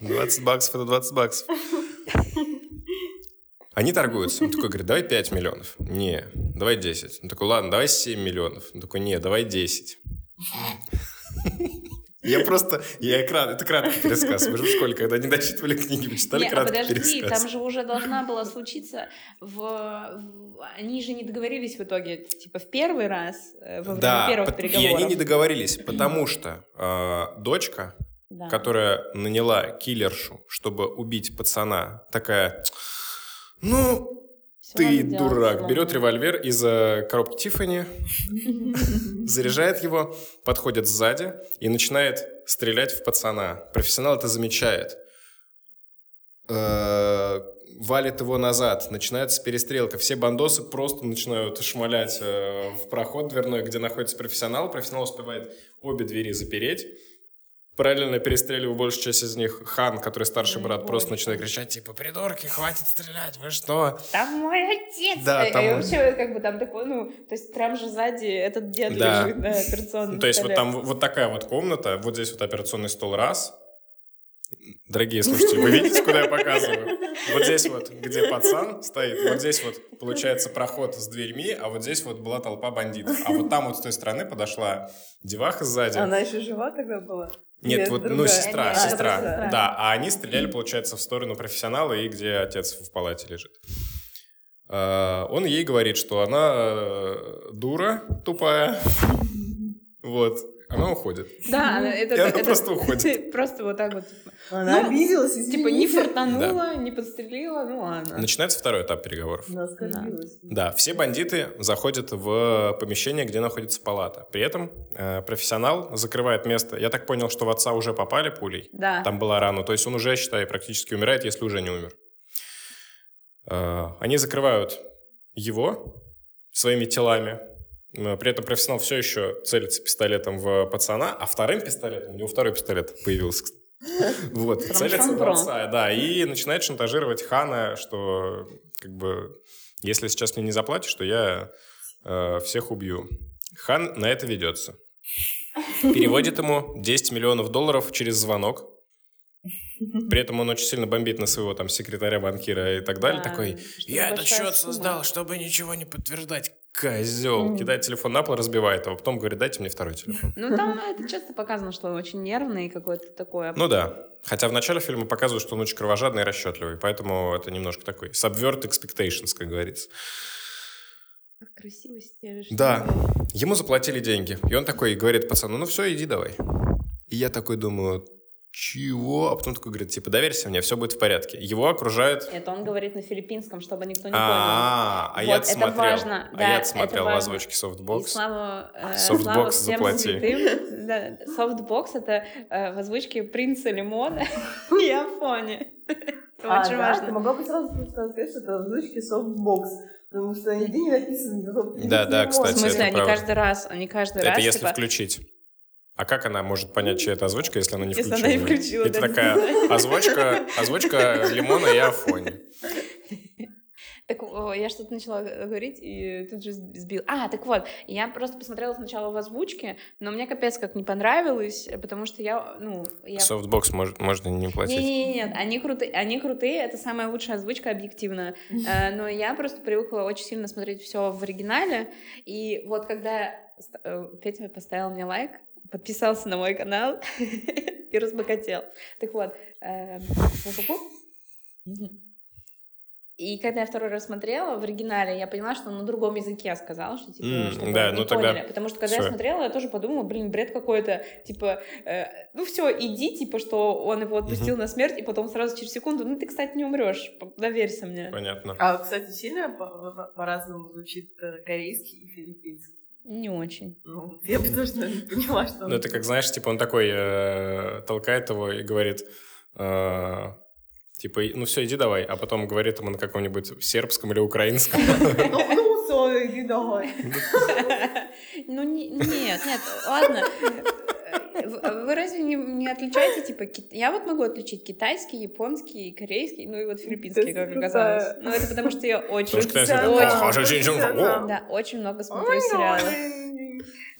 20 баксов это 20 баксов. Они торгуются. Он такой говорит, давай 5 миллионов. Не, давай 10. Он такой, ладно, давай 7 миллионов. Он такой, не, давай 10. Я просто, я экран, это краткий пересказ. Вы же в школе, когда не дочитывали книги, вы читали Не, а краткий подожди, пересказ. там же уже должна была случиться в... в- Они же не договорились в итоге, типа, в первый раз, э, во время Да, первых и переговоров. они не договорились, потому что э, дочка, Да. которая наняла киллершу, чтобы убить пацана, такая, ну, Ты дурак. Берет револьвер из э, коробки Тиффани, заряжает его, подходит сзади и начинает стрелять в пацана. Профессионал это замечает. Э, Валит его назад, начинается перестрелка. Все бандосы просто начинают шмалять э, в проход дверной, где находится профессионал. Профессионал успевает обе двери запереть. Параллельно перестреливаю большую часть из них. Хан, который старший Ой, брат, просто боже. начинает кричать, типа, придурки, хватит стрелять, вы что? Там мой отец! Да, И- там И вообще, как бы там такой, ну, то есть прям же сзади этот дед Да. лежит на операционном Ну, то есть вот столе. там вот такая вот комната, вот здесь вот операционный стол раз. Дорогие слушатели, вы видите, куда я показываю? Вот здесь вот, где пацан стоит, вот здесь вот получается проход с дверьми, а вот здесь вот была толпа бандитов. А вот там вот с той стороны подошла деваха сзади. Она еще жива тогда была? Нет, вот, ну, сестра, Нет, сестра. это просто- Да, а они стреляли, получается, в сторону профессионала и где отец в палате лежит. Э, Он ей говорит, что она э, дура тупая. Вот. Она уходит. Да, она- это, И она это- просто уходит. Просто вот так вот. Она Ну, обиделась, Типа не извините. фартанула, не подстрелила, ну ладно. Начинается второй этап переговоров. Она оскорбилась. Да, все бандиты заходят в помещение, где находится палата. При этом э, профессионал закрывает место. Я так понял, что в отца уже попали пулей. Да. Там была рана. То есть он уже, считай, практически умирает, если уже не умер. Э, Они закрывают его своими телами. Э, При этом профессионал все еще целится пистолетом в пацана, а вторым пистолетом, у него второй пистолет появился, кстати. Вот, целится в отца, да, и начинает шантажировать Хана, что, как бы, если сейчас мне не заплатишь, то я э, всех убью. Хан на это ведется. Переводит ему 10 миллионов долларов через звонок. При этом он очень сильно бомбит на своего там секретаря, банкира и так далее. Да, Такой, я этот счет сумма». создал, чтобы ничего не подтверждать. Козел. Кидает телефон на пол, разбивает его. Потом говорит, дайте мне второй телефон. Ну, там это часто показано, что он очень нервный и какой-то такой. Ну да. Хотя в начале фильма показывают, что он очень кровожадный и расчетливый. Поэтому это немножко такой subvert expectations, как говорится. Как красиво стелишь. Да. Ему заплатили деньги. И он такой говорит пацану, ну все, иди давай. И я такой думаю, чего? А потом такой говорит, типа, доверься мне, все будет в порядке. Его окружают... Это он говорит на филиппинском, чтобы никто не понял. А, а Вот, я это смотрел. важно, А да, я это смотрел в озвучке И Softbox. слава, э, Softbox заплати. Softbox — это э, в озвучке принца Лимона и Афони. Это А, очень важно. могла бы сразу сказать, что это озвучки SoftBox. Потому что нигде не написано. софт- Да, да, не кстати, В смысле, это они каждый раз, они каждый Это раз, если типа, включить. А как она может понять, чья это озвучка, если она не Если включила? она не включила, Это да, такая действительно. озвучка, озвучка Лимона и Афони. Так я что-то начала говорить и тут же сб- сбил. А, так вот, я просто посмотрела сначала в озвучке, но мне капец как не понравилось, потому что я, ну, я... SoftBox может, можно не платить. Не-не-не, нет, они крутые, они крутые, это самая лучшая озвучка объективно. Э, Но я просто привыкла очень сильно смотреть все в оригинале, и вот когда э, Петя поставил мне лайк, подписался на мой канал и разбогател. Так вот, эм, и когда я второй раз смотрела в оригинале, я поняла, что он на другом языке сказал, что типа, М, чтобы да, не ну тогда поняли. Потому что когда я всё. смотрела, я тоже подумала, блин, бред какой-то, типа, э, ну все, иди, типа, что он его отпустил на смерть, и потом сразу через секунду, ну ты, кстати, не умрешь, доверься мне. Понятно. А, кстати, сильно по- по- по-разному звучит э, корейский и филиппинский. Не очень. Ну, я потому что не поняла, что... Ну, это как, знаешь, типа он такой э, толкает его и говорит, э, типа, ну все, иди давай, а потом говорит ему на каком-нибудь сербском или украинском. Ну, ну, все, иди давай. Ну, не- нет, нет, ладно. Вы вы разве не, не отличаете, типа, ки- я вот могу отличить китайский, японский, корейский, ну и вот филиппинский, как оказалось. Ну, это потому что я очень, да, очень много смотрю сериалов.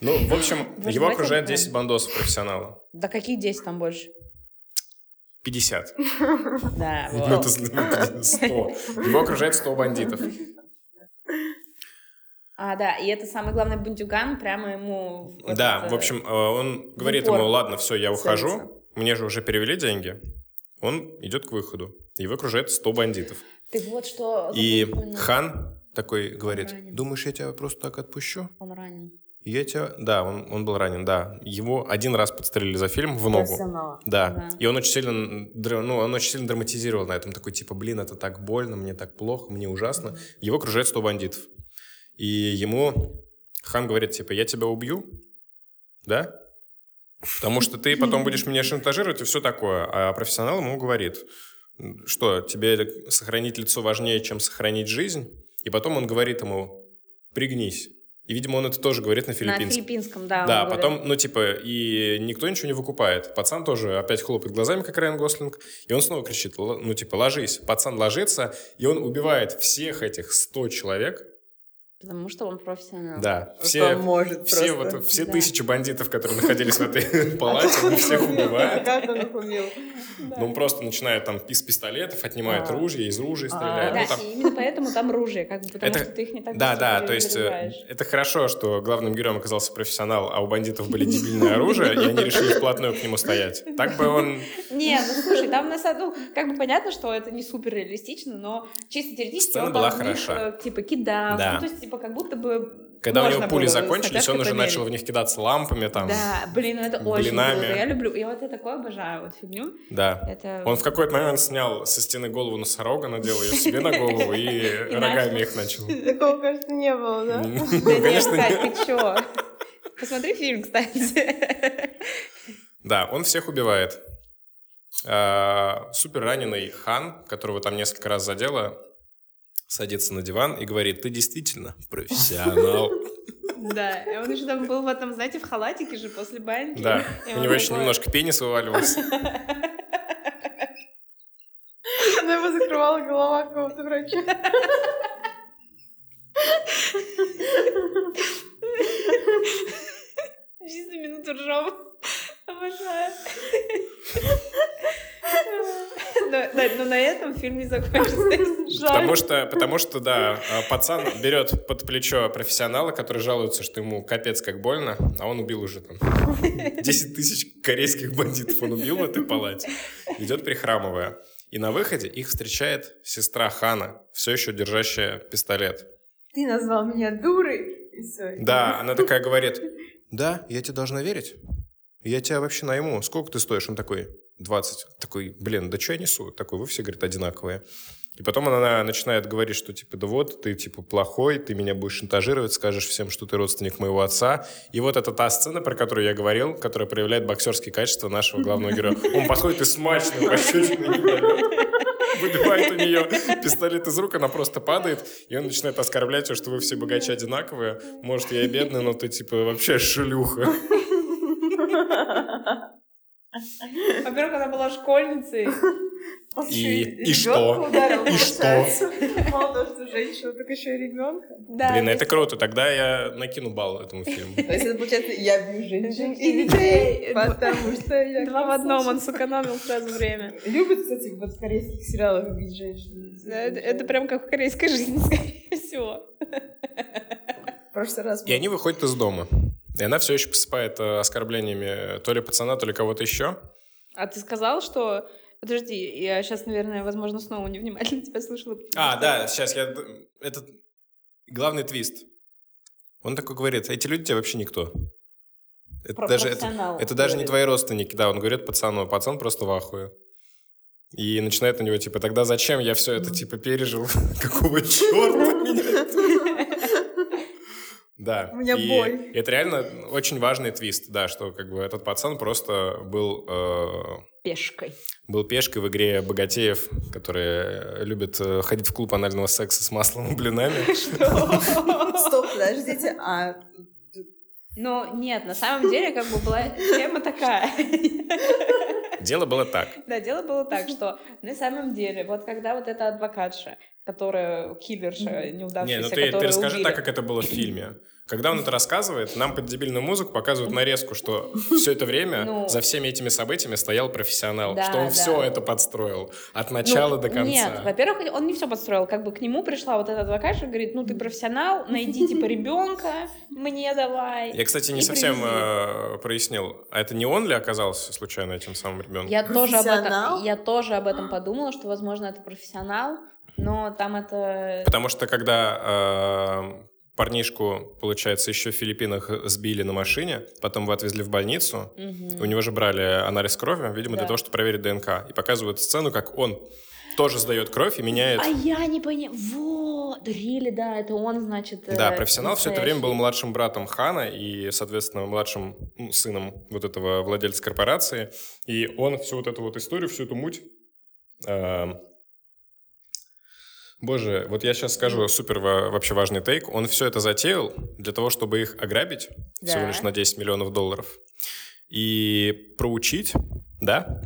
Ну, в общем, Вы его окружает прям- 10 бандосов профессионалов. Да каких 10 там больше? 50. Да, Ну, вот. это 100. Его окружает 100 бандитов. А, да, и это самый главный бандюган прямо ему... в Да, этот, в общем, э, он говорит ему, ладно, все, я ухожу, целится. мне же уже перевели деньги. Он идет к выходу. Его окружает 100 бандитов. Ты вот что... И хан такой говорит, ранен. думаешь, я тебя просто так отпущу? Он ранен. Я тебя... Да, он, он был ранен, да. Его один раз подстрелили за фильм в ногу. Да. Да. И он очень сильно, ну, он очень сильно драматизировал на этом. Такой, типа, блин, это так больно, мне так плохо, мне ужасно. Его окружает 100 бандитов. И ему хан говорит, типа, я тебя убью, да? Потому что ты потом будешь меня шантажировать и все такое. А профессионал ему говорит, что тебе сохранить лицо важнее, чем сохранить жизнь. И потом он говорит ему, пригнись. И, видимо, он это тоже говорит на На филиппинском. филиппинском, да. Да, он говорит. потом, ну, типа, и никто ничего не выкупает. Пацан тоже опять хлопает глазами, как Райан Гослинг, и он снова кричит, «Л- ну, типа, ложись. Пацан ложится, и он убивает всех этих 100 человек. Потому что он профессионал. Да, все, он может все, просто. вот, все Да. тысячи бандитов, которые находились в этой палате, он всех убивает. Как он их убил? Ну, он просто начинает там из пистолетов, отнимает А. ружья, из ружей А. стреляет. Да, Ну, именно поэтому там ружье, как бы, потому Это- что ты их не так Да, да, то есть э, это хорошо, что главным героем оказался профессионал, а у бандитов были дебильное оружие, и они решили вплотную к нему стоять. Так бы он Не, ну слушай, там на ну, как бы понятно, что это не супер реалистично, но чисто теоретически он была хороша. э, типа кидал, Да. ну, то есть типа как будто бы Когда у можно него пули закончились, он уже начал в них кидаться лампами там. Да, блин, ну это очень блинами. круто, я люблю, я вот я такое обожаю, вот фигню, Да. это... Он в какой-то момент снял со стены голову носорога, надел ее себе на голову и рогами их начал. Такого, кажется, не было, да? Ну, Да нет, Конечно, Кать, нет. ты чё? Посмотри фильм, кстати. Да, он всех убивает. А, Супер раненый хан, которого там несколько раз задело, садится на диван и говорит, ты действительно профессионал. Да, и он еще там был в этом, знаете, в халатике же после баньки. Да, у него еще немножко пенис вываливался. Она его закрывала голова какого-то врача. Чисто минуту ржем. Обожаю. Но на этом фильм не закончится. Потому что, потому что, да, а, пацан берет под плечо профессионала, который жалуется, что ему капец как больно, а он убил уже там 10 тысяч корейских бандитов он убил в этой палате. Идет прихрамывая. И на выходе их встречает сестра Хана, все еще держащая пистолет. Ты назвал меня дурой. И все. Да, она такая говорит, да, я тебе должна верить. Я тебя вообще найму. Сколько ты стоишь? Он такой, 20. Такой, блин, да что я несу? Такой, вы все, говорит, одинаковые. И потом она начинает говорить, что типа, да вот, ты типа плохой, ты меня будешь шантажировать, скажешь всем, что ты родственник моего отца. И вот это та сцена, про которую я говорил, которая проявляет боксерские качества нашего главного героя. Он подходит и смачно пощечину. Выбивает у нее пистолет из рук, она просто падает, и он начинает оскорблять ее, что вы все богачи одинаковые. Может, я и бедный, но ты типа вообще шлюха. Во-первых, она была школьницей. И- и что? ударил, И что? Мало того, что женщина, так еще и ребенка. Да, Блин, то это круто, тогда я накину балл этому фильму. То есть это получается, я бью женщин И детей. потому что я... Два в одном, он сэкономил сразу время. Любит, кстати, вот в корейских сериалах бить женщин. Это, это прям как в корейской жизни, скорее всего. В прошлый раз... И они выходят из дома. И она все еще посыпает э, оскорблениями то ли пацана, то ли кого-то еще. А ты сказал, что... Подожди, я сейчас, наверное, возможно, снова невнимательно тебя слышала. А, да, сейчас я... Этот главный твист. Он такой говорит, эти люди тебе вообще никто. Это Про даже, это, это даже не твои родственники, да, он говорит пацану, пацан просто в ахуе. И начинает на него, типа, тогда зачем я все это, типа, пережил? Какого черта меня? Да. У меня и боль. Это реально очень важный твист, да, что как бы этот пацан просто был, э, Пешкой. был пешкой в игре богатеев, которые любят э, ходить в клуб анального секса с маслом и блинами. Стоп, подождите, а Но нет, на самом деле, как бы была тема такая. Дело было так. Да, дело было так, что на самом деле, вот когда вот эта адвокатша, которая киллерша неудавшаяся, Не, ну ты, ты расскажи убили. так, как это было в фильме. Когда он это рассказывает, нам под дебильную музыку показывают нарезку, что все это время Ну. за всеми этими событиями стоял профессионал, Да, что он да. все это подстроил от начала Ну, до конца. Нет, во-первых, он не все подстроил. Как бы к нему пришла вот эта адвокатша, говорит, ну ты профессионал, найди типа ребенка, мне давай. Я, кстати, не совсем э, прояснил, а это не он ли оказался случайно этим самым ребенком? Я тоже, об этом, я тоже об этом подумала, что, возможно, это профессионал, но там это... Потому что когда э, парнишку, получается, еще в Филиппинах сбили на машине, потом его отвезли в больницу, Мгм. у него же брали анализ крови, видимо, для Да. того, чтобы проверить ДНК. И показывают сцену, как он тоже сдает кровь и меняет... А я не поняла. Вот, Рили, да, это он, значит... Да, э, профессионал все это время был настоящий. младшим братом Хана и, соответственно, младшим ну, сыном вот этого владельца корпорации. И он всю вот эту вот историю, всю эту муть... эм, Боже, вот я сейчас скажу супер во- вообще важный тейк. Он все это затеял для того, чтобы их ограбить всего Да. лишь на 10 миллионов долларов и проучить, да?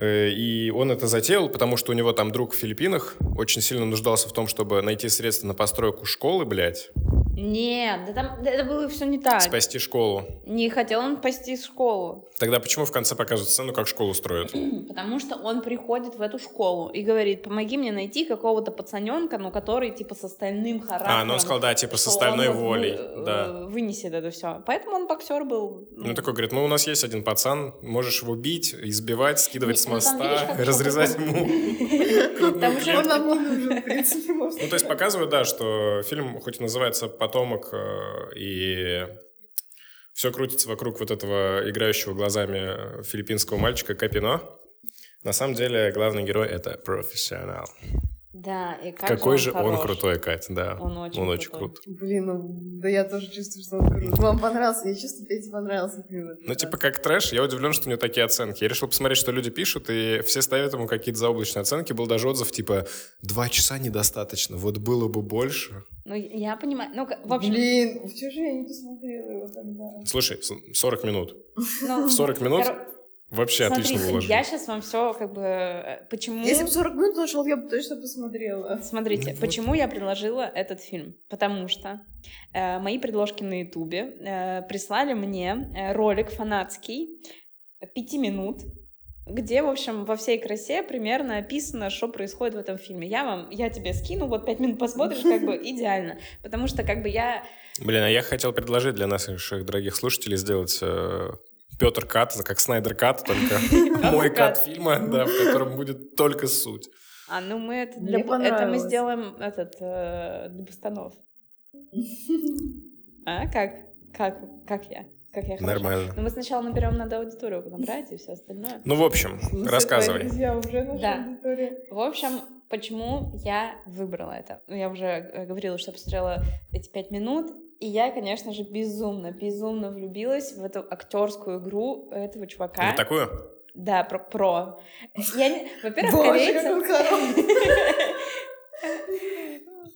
Э, И он это затеял, потому что у него там друг в Филиппинах очень сильно нуждался в том, чтобы найти средства на постройку школы, блядь, Нет, да там да это было все не так. спасти школу. Не хотел он спасти школу, Тогда почему в конце показывают сцену, как школу строят? потому что он приходит в эту школу и говорит, помоги мне найти какого-то пацаненка, ну, который, типа, с остальным характером. А, ну он сказал, да, типа с остальной он вы- волей, э, да. Вынесет это все. Поэтому он боксер был. Ну, такой говорит, ну, у нас есть один пацан, можешь его бить, избивать, скидывать Не, с моста, разрезать ему. Там же он нам не нужен, в принципе. Ну, то есть показывают, да, что фильм хоть и называется «Потомок», э, и все крутится вокруг вот этого играющего глазами филиппинского мальчика Капино, на самом деле главный герой — это профессионал. Да, и как Какой же он он крутой, Кать, да. Он очень Он очень крутой. крут. Блин, ну, да я тоже чувствую, что он крут. Вам понравился? Я чувствую, Пете понравился фильм. этот, Ну, типа, как трэш, я удивлен, что у него такие оценки. Я решил посмотреть, что люди пишут, и все ставят ему какие-то заоблачные оценки. Был даже отзыв, типа, два часа недостаточно, вот было бы больше. Ну, я понимаю. Ну, в общем, Блин, что же я не посмотрела его тогда? Слушай, с- 40 минут. ну, В 40 минут вообще отлично Смотрите, выложили. я сейчас вам все как бы... э, Почему... Если бы 40 минут нашел, я бы точно посмотрела. Смотрите, Ну вот. почему я предложила этот фильм? Потому что э, мои предложки на Ютубе э, прислали мне э, ролик фанатский пяти минут, где, в общем, во всей красе примерно описано, что происходит в этом фильме. Я вам, я тебе скину, вот пять минут посмотришь, как бы идеально. Потому что как бы я... Блин, а я хотел предложить для наших дорогих слушателей сделать э, Петр Кат, как Снайдер Кат, только мой кат фильма, да, в котором будет только суть. А, ну мы это, для, это мы сделаем этот, э, для бустанов. А, как? Как? Как я? Как я хороша? Нормально. Но мы сначала наберем, надо аудиторию набрать и все остальное. Ну, в общем, Слушай, рассказывай. друзья уже Да. В общем, почему я выбрала это? Ну, Я уже э, говорила, что посмотрела эти пять минут, и я, конечно же, безумно, безумно влюбилась в эту актерскую игру этого чувака. Вот такую? Да, про. про. Я не... Во-первых, Боже, корейцы...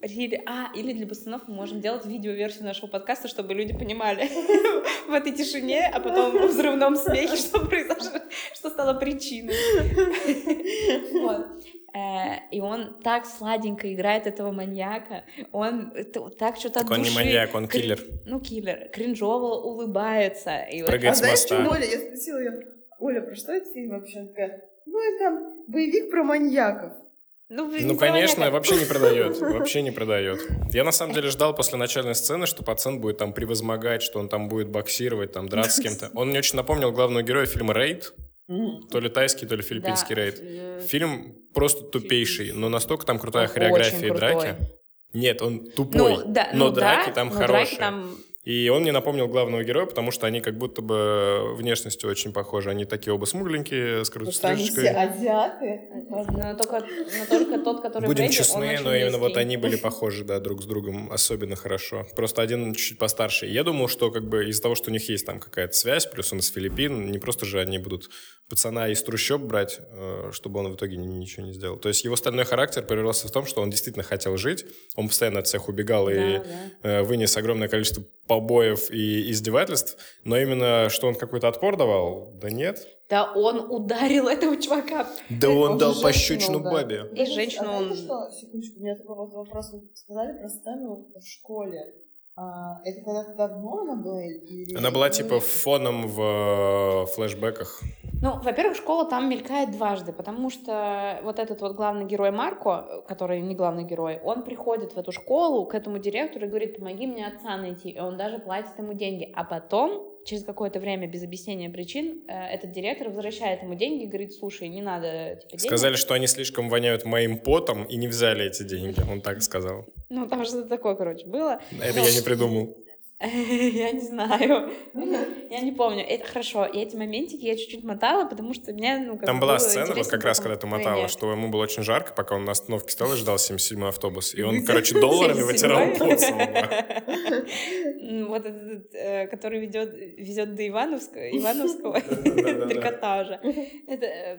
Или, а, или для пацанов мы можем делать видеоверсию нашего подкаста, чтобы люди понимали в этой тишине, а потом в взрывном смехе, что произошло, что стало причиной. Вот. Э, И он так сладенько играет этого маньяка. Он так что-то от Так он не маньяк, он киллер. Ну, киллер. Кринжово улыбается. И вот Прыгает А с знаешь, моста. что Оля? Я спросила ее, Оля, про что этот фильм вообще? Она такая, ну, это боевик про маньяков. Ну, Ну, не конечно, поняли. вообще не продает. Вообще не продает. Я на самом деле ждал после начальной сцены, что пацан будет там превозмогать, что он там будет боксировать, там драться с кем-то. Он мне очень напомнил главного героя фильма «Рейд». То ли тайский, то ли филиппинский Да, рейд. э, Фильм просто тупейший, но настолько там крутая он хореография и драки. Нет, он тупой, Ну, да, но ну, драки да, там но хорошие. драки там И он мне напомнил главного героя, потому что они как будто бы внешностью очень похожи. Они такие оба смугленькие, с Потому что они все азиаты. Но только, но только тот, который Будем он честны, но именно вот они были похожи, да, друг с другом особенно хорошо. Просто один чуть постарше. Я думал, что как бы из-за того, что у них есть там какая-то связь, плюс он из Филиппин, не просто же они будут пацана из трущоб брать, э, чтобы он в итоге ни- ничего не сделал. То есть его стальной характер превратился в том, что он действительно хотел жить, он постоянно от всех убегал и Да, да. э, вынес огромное количество побоев и издевательств, но именно что он какой-то отпор давал, да нет. Да он ударил этого чувака. Да Он он дал пощечину ударил. бабе. И женщину а он- что? Секундочку, у меня такой вот вопрос. Вы сказали про сцену в школе. А, это когда-то давно она была? Или... Она была типа фоном в э, флешбеках. Ну, во-первых, школа там мелькает дважды, потому что вот этот вот главный герой Марко, который не главный герой, он приходит в эту школу к этому директору и говорит, помоги мне отца найти, и он даже платит ему деньги. А потом, через какое-то время, без объяснения причин, э, этот директор возвращает ему деньги и говорит, слушай, не надо типа, денег. Сказали, что они слишком воняют моим потом и не взяли эти деньги. Он так сказал. Ну, там что-то такое, короче, было. Это Но- я не придумал. Я не знаю. Я не помню. Это хорошо. И эти моментики я чуть-чуть мотала, потому что мне, ну, как Там бы была сцена, вот как раз, когда ты мотала, что ему было очень жарко, пока он на остановке стоял и ждал 77-й автобус. И он, короче, долларами 77-й? вытирал пот. М, Вот этот, э, который ведет, везет до Ивановского, Ивановского трикотажа. Э,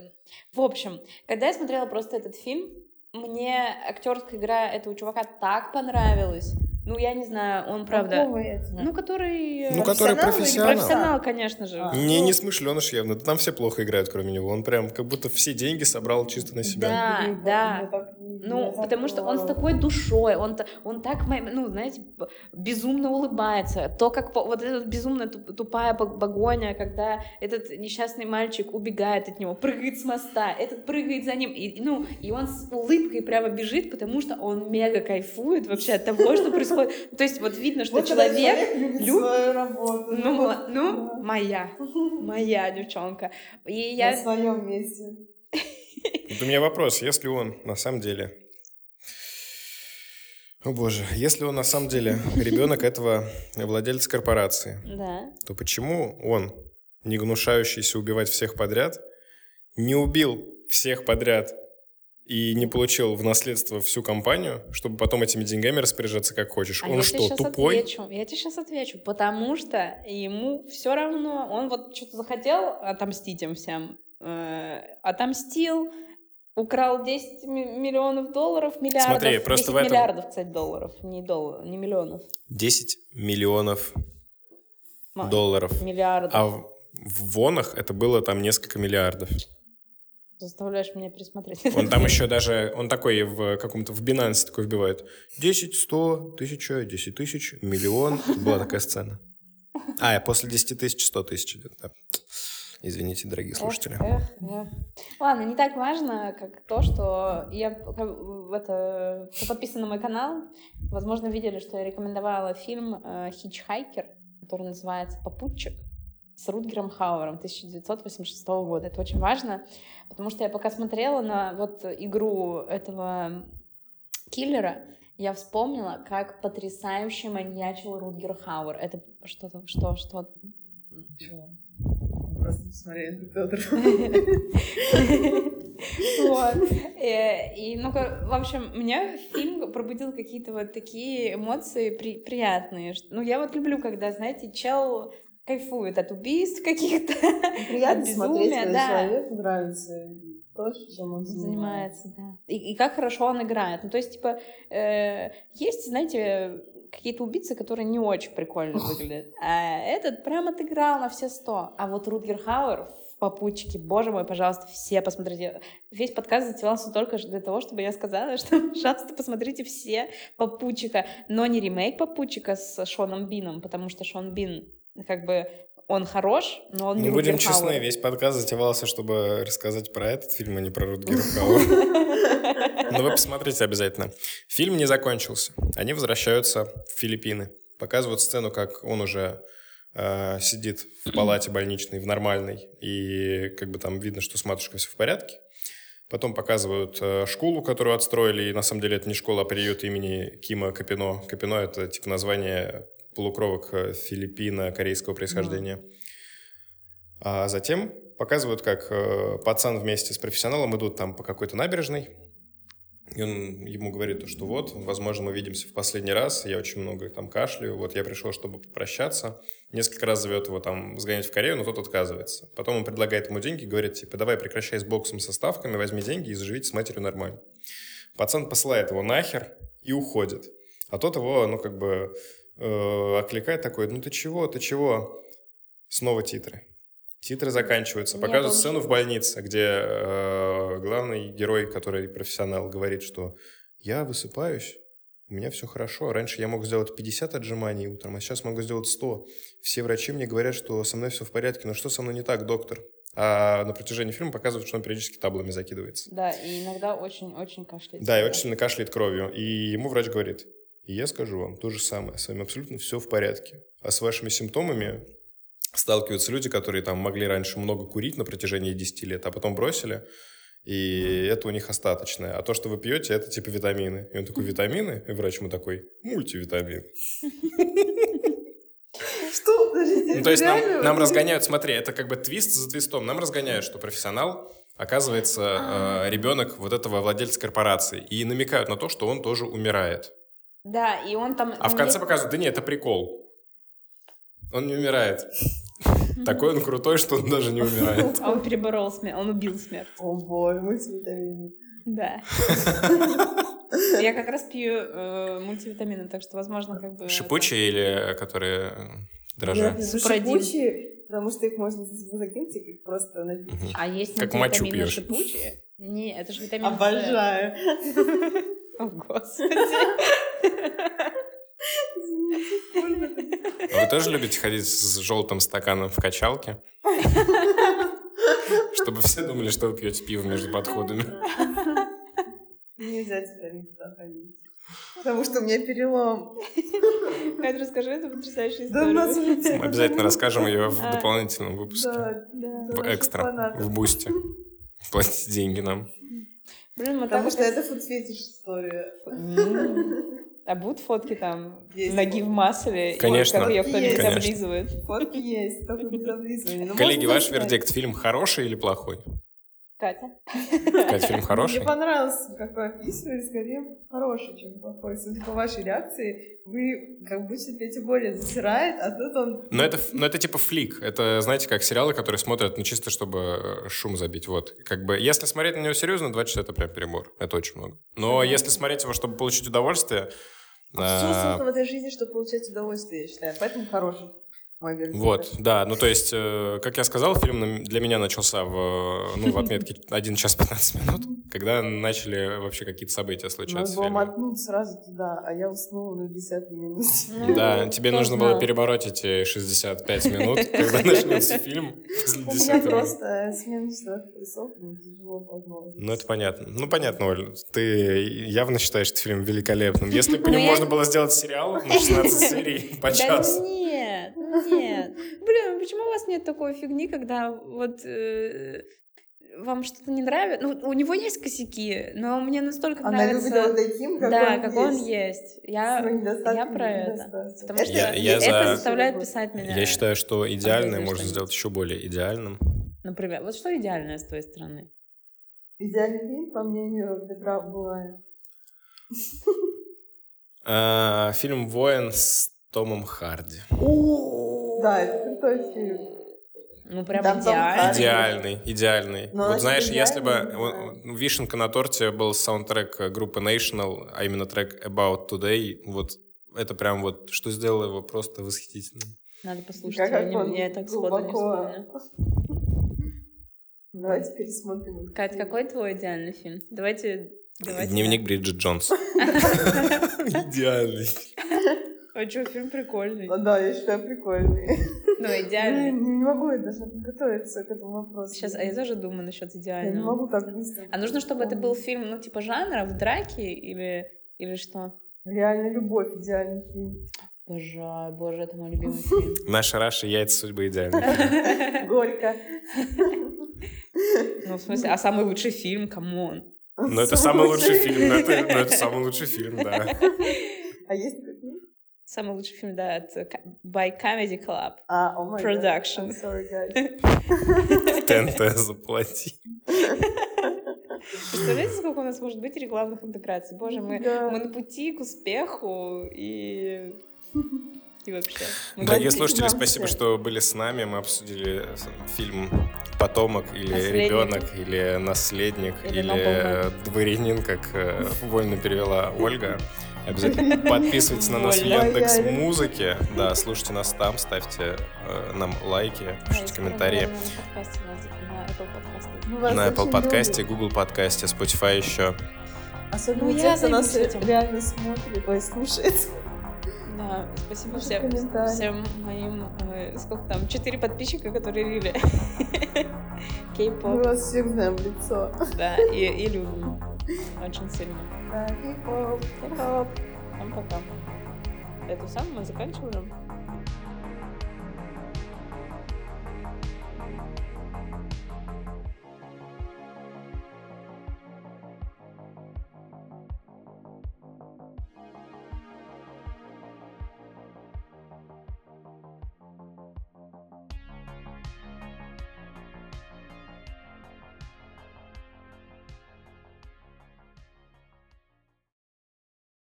В общем, когда я смотрела просто этот фильм, мне актерская игра этого чувака так понравилась. Ну, я не знаю, он правда... Какого этого? Ну, который... э, Ну, который Профессионал профессионал. Конечно же. А. Не, не смышленыш явно. Там все плохо играют, кроме него. Он прям как будто все деньги собрал чисто на себя. Да, Блин, да. Ну, потому что он с такой душой, он, он так, ну, знаете, безумно улыбается. То, как вот эта безумно туп- тупая пог- погоня, когда этот несчастный мальчик убегает от него, прыгает с моста, этот прыгает за ним, и, и, ну, и он с улыбкой прямо бежит, потому что он мега кайфует вообще от того, что происходит. То есть вот видно, что Вот когда человек... любит люб- свою работу. Ну, вот, ну, да. моя, моя девчонка. И На я... своем месте. Вот у меня вопрос. Если он на самом деле... О боже, если он на самом деле ребенок этого владельца корпорации, Да. то почему он, не гнушающийся убивать всех подряд, не убил всех подряд и не получил в наследство всю компанию, чтобы потом этими деньгами распоряжаться как хочешь? А он я что, тебе тупой? Отвечу. Я тебе сейчас отвечу. Потому что ему все равно, он вот что-то захотел отомстить им всем, э, отомстил, украл 10 ми- миллионов долларов, миллиардов. Смотри, просто 10 в этом- миллиардов, кстати, долларов, не долларов, не миллионов. 10 миллионов Ма- долларов. Миллиардов. А в, в вонах это было там несколько миллиардов. Заставляешь меня пересмотреть. Он там еще даже, он такой в каком-то, в Binance такой вбивает 10, 100, тысяча, 10 тысяч, миллион. Была такая сцена. А, после 10 тысяч 100 тысяч идет, да. Извините, дорогие слушатели. Эх, эх. Ладно, не так важно, как то, что я это, кто подписан на мой канал, возможно, видели, что я рекомендовала фильм э, «Хичхайкер», который называется «Попутчик» с Рутгером Хауэром 1986 года. Это очень важно, потому что я пока смотрела на вот игру этого киллера, я вспомнила, как потрясающе маньячил Рутгер Хауэр. Это что-то, что, что, Чего? Просто посмотри на Петр. Вот. Э, И, ну, в общем, меня фильм пробудил какие-то вот такие эмоции при- приятные. Ну, я вот люблю, когда, знаете, чел кайфует от убийств каких-то, Приятно от смотреть, когда да. человеку нравится то, чем он занимается. занимается, да. И, и как хорошо он играет. Ну, то есть, типа, э, есть, знаете, какие-то убийцы, которые не очень прикольно выглядят. А этот прям отыграл на все сто. А вот Рутгер Хауэр в попутчике, боже мой, пожалуйста, все посмотрите. Весь подкаст затевался только для того, чтобы я сказала, что, пожалуйста, посмотрите все попутчика. Но не ремейк попутчика с Шоном Бином, потому что Шон Бин как бы он хорош, но он не Не будем Рутгер честны, Хауэр. весь подкаст затевался, чтобы рассказать про этот фильм, а не про Рутгера Хауэра. Но вы посмотрите обязательно. Фильм не закончился. Они возвращаются в Филиппины. Показывают сцену, как он уже э, сидит в палате больничной, в нормальной, и как бы там видно, что с матушкой все в порядке. Потом показывают э, школу, которую отстроили, и на самом деле это не школа, а приют имени Кима Капино. Капино — это типа название полукровок э, Филиппина корейского происхождения. А затем показывают, как э, пацан вместе с профессионалом идут там по какой-то набережной, и он ему говорит, то, что вот, возможно, мы видимся в последний раз, я очень много там кашляю, вот я пришел, чтобы попрощаться. Несколько раз зовет его там сгонять в Корею, но тот отказывается. Потом он предлагает ему деньги, говорит, типа, давай прекращай с боксом, со ставками, возьми деньги и заживите с матерью нормально. Пацан посылает его нахер и уходит. А тот его, ну, как бы, э, окликает такой, ну, ты чего, ты чего? Снова титры. Титры заканчиваются. Показывают сцену в больнице, где э, главный герой, который профессионал, говорит, что я высыпаюсь, у меня все хорошо. Раньше я мог сделать 50 отжиманий утром, а сейчас могу сделать 100. Все врачи мне говорят, что со мной все в порядке. Но что со мной не так, доктор? А на протяжении фильма показывают, что он периодически таблами закидывается. Да, и иногда очень-очень кашляет. Да, и очень сильно кашляет кровью. И ему врач говорит, и я скажу вам то же самое, с вами абсолютно все в порядке. А с вашими симптомами сталкиваются люди, которые там могли раньше много курить на протяжении 10 лет, а потом бросили, и это у них остаточное. А то, что вы пьете, это типа витамины. И он такой, витамины? И врач ему такой, мультивитамин. Что? Ну, то есть нам, разгоняют, смотри, это как бы твист за твистом. Нам разгоняют, что профессионал оказывается э, ребенок вот этого владельца корпорации. И намекают на то, что он тоже умирает. Да, и он там... А в конце есть- показывают, да нет, это прикол. Он не умирает. Такой он крутой, что он даже не умирает. А он переборол смерть, он убил смерть. О боже, мультивитамины. Да. Я как раз пью э, мультивитамины, так что, возможно, как бы... Шипучие или которые э, дрожжа? Супродин. шипучие, потому что их можно закинуть и как просто напить. А есть Как мочу мультивитамины пьешь. шипучие? Не, это же витамин. Обожаю. О, господи. А вы тоже любите ходить с желтым стаканом в качалке? Чтобы все думали, что вы пьете пиво между подходами. Нельзя теперь никуда ходить. Потому что у меня перелом. Кать, расскажи эту потрясающую Да у нас историю. Мы обязательно расскажем ее в А. дополнительном выпуске. Да, Да. В экстра, в бусте. Платите деньги нам. Блин, Потому что это фудфетиш история. А будут фотки там Есть. ноги в масле? и Конечно. Как ее кто-нибудь облизывает? Фотки есть, только без облизывания. Но Коллеги, можно ваш снять. вердикт, фильм хороший или плохой? Катя? Кать, фильм хороший? Мне понравился, как вы описывали, скорее хороший, чем плохой. Судя по вашей реакции, вы как будто Петя Боря засирает, а тут он... Но это, но это типа флик. Это, знаете, как сериалы, которые смотрят, ну, чисто чтобы э, шум забить. Вот. Как бы, если смотреть на него серьезно, два часа — это прям перебор. Это очень много. Но если смотреть его, чтобы получить удовольствие... Все а, создано в этой жизни, чтобы получать удовольствие, я считаю. Поэтому хороший. Вердикт. Вот, да, ну то есть, э, как я сказал, фильм для меня начался в, э, ну, в отметке 1 час 15 минут, когда начали вообще какие-то события случаться Надо в было фильме. мотнуть сразу туда, а я уснула на 10 минут. Ну, Да, тебе нужно было перебороть эти 65 минут, когда начнется фильм У меня 10 минут. просто смена часовых поясов, мне тяжело познать. Ну, это понятно. Ну, понятно, Оль. Ты явно считаешь этот фильм великолепным. Если бы по Ну, можно было сделать сериал на 16 серий по Да часу. нет, ну нет. Блин, почему у вас нет такой фигни, когда вот э, вам что-то не нравится? Ну, у него есть косяки, но мне настолько Она любит его нравится... таким, как Да, он как есть. он есть. Я, я про это. Потому что Я- я это за- заставляет писать меня. Я считаю, что идеальное можно сделать еще более идеальным. Например, вот что идеальное с твоей стороны? Идеальный фильм, по мнению Петра Булая. А, Фильм «Воин» с Томом Харди. Да, это крутой фильм. Ну, прям. Харди. Идеальный, идеальный. Ну, вот значит, знаешь, если бы идеальный, вот, ну, вишенка на торте был саундтрек э, группы National, а именно трек About Today, вот это прям вот, что сделало его просто восхитительным. Надо послушать. Как я, не- он я так сходу не вспомню. Давайте пересмотрим. Кать, какой твой идеальный фильм? Давайте... давайте Дневник Бриджит Джонс. Идеальный. А что, фильм прикольный. Да, я считаю, прикольный. Ну, Я идеально. не могу я даже подготовиться к этому вопросу. Сейчас, а я тоже думаю насчет Я не идеального. могу так быстро. А нужно, чтобы это был фильм, ну, типа жанра, в драке или, или что? Реально любовь, идеальный фильм. Обожаю, боже, это мой любимый фильм. Наша Раша яйца судьбы идеальны. Горько. Ну, в смысле, а самый лучший фильм, come on. Ну, это самый лучший фильм. Ну, это ну, это самый лучший фильм, да. А есть? Самый лучший фильм, да, от э, by Comedy Club. А, God. Production. I'm sorry, guys. ТНТ заплати. Представляете, сколько у нас может быть рекламных интеграций? Боже, мы, Да. мы на пути к успеху и... И вообще. Мы Дорогие слушатели, спасибо, что были с нами. Мы обсудили с- фильм «Потомок» или Наследник. «Ребенок», или «Наследник», Или или. «Дворянин», как э, вольно перевела Ольга. Обязательно подписывайтесь на нас в. Яндекс. Музыке. Да, слушайте нас там, ставьте э, нам лайки, пишите комментарии. На подкасте, на- на Apple. Мы подкасте. Google подкасте, Spotify еще. Особенно Ну, те, кто нас этим. реально смотрит, ой, слушает. Да, спасибо всем, всем моим, э, сколько там, четыре подписчика, которые рили Мы кей-поп, вас всех знаем в лицо. да, и, и любим очень сильно. Да, кей-поп. Кей-поп. Всем пока. Это самое мы заканчиваем?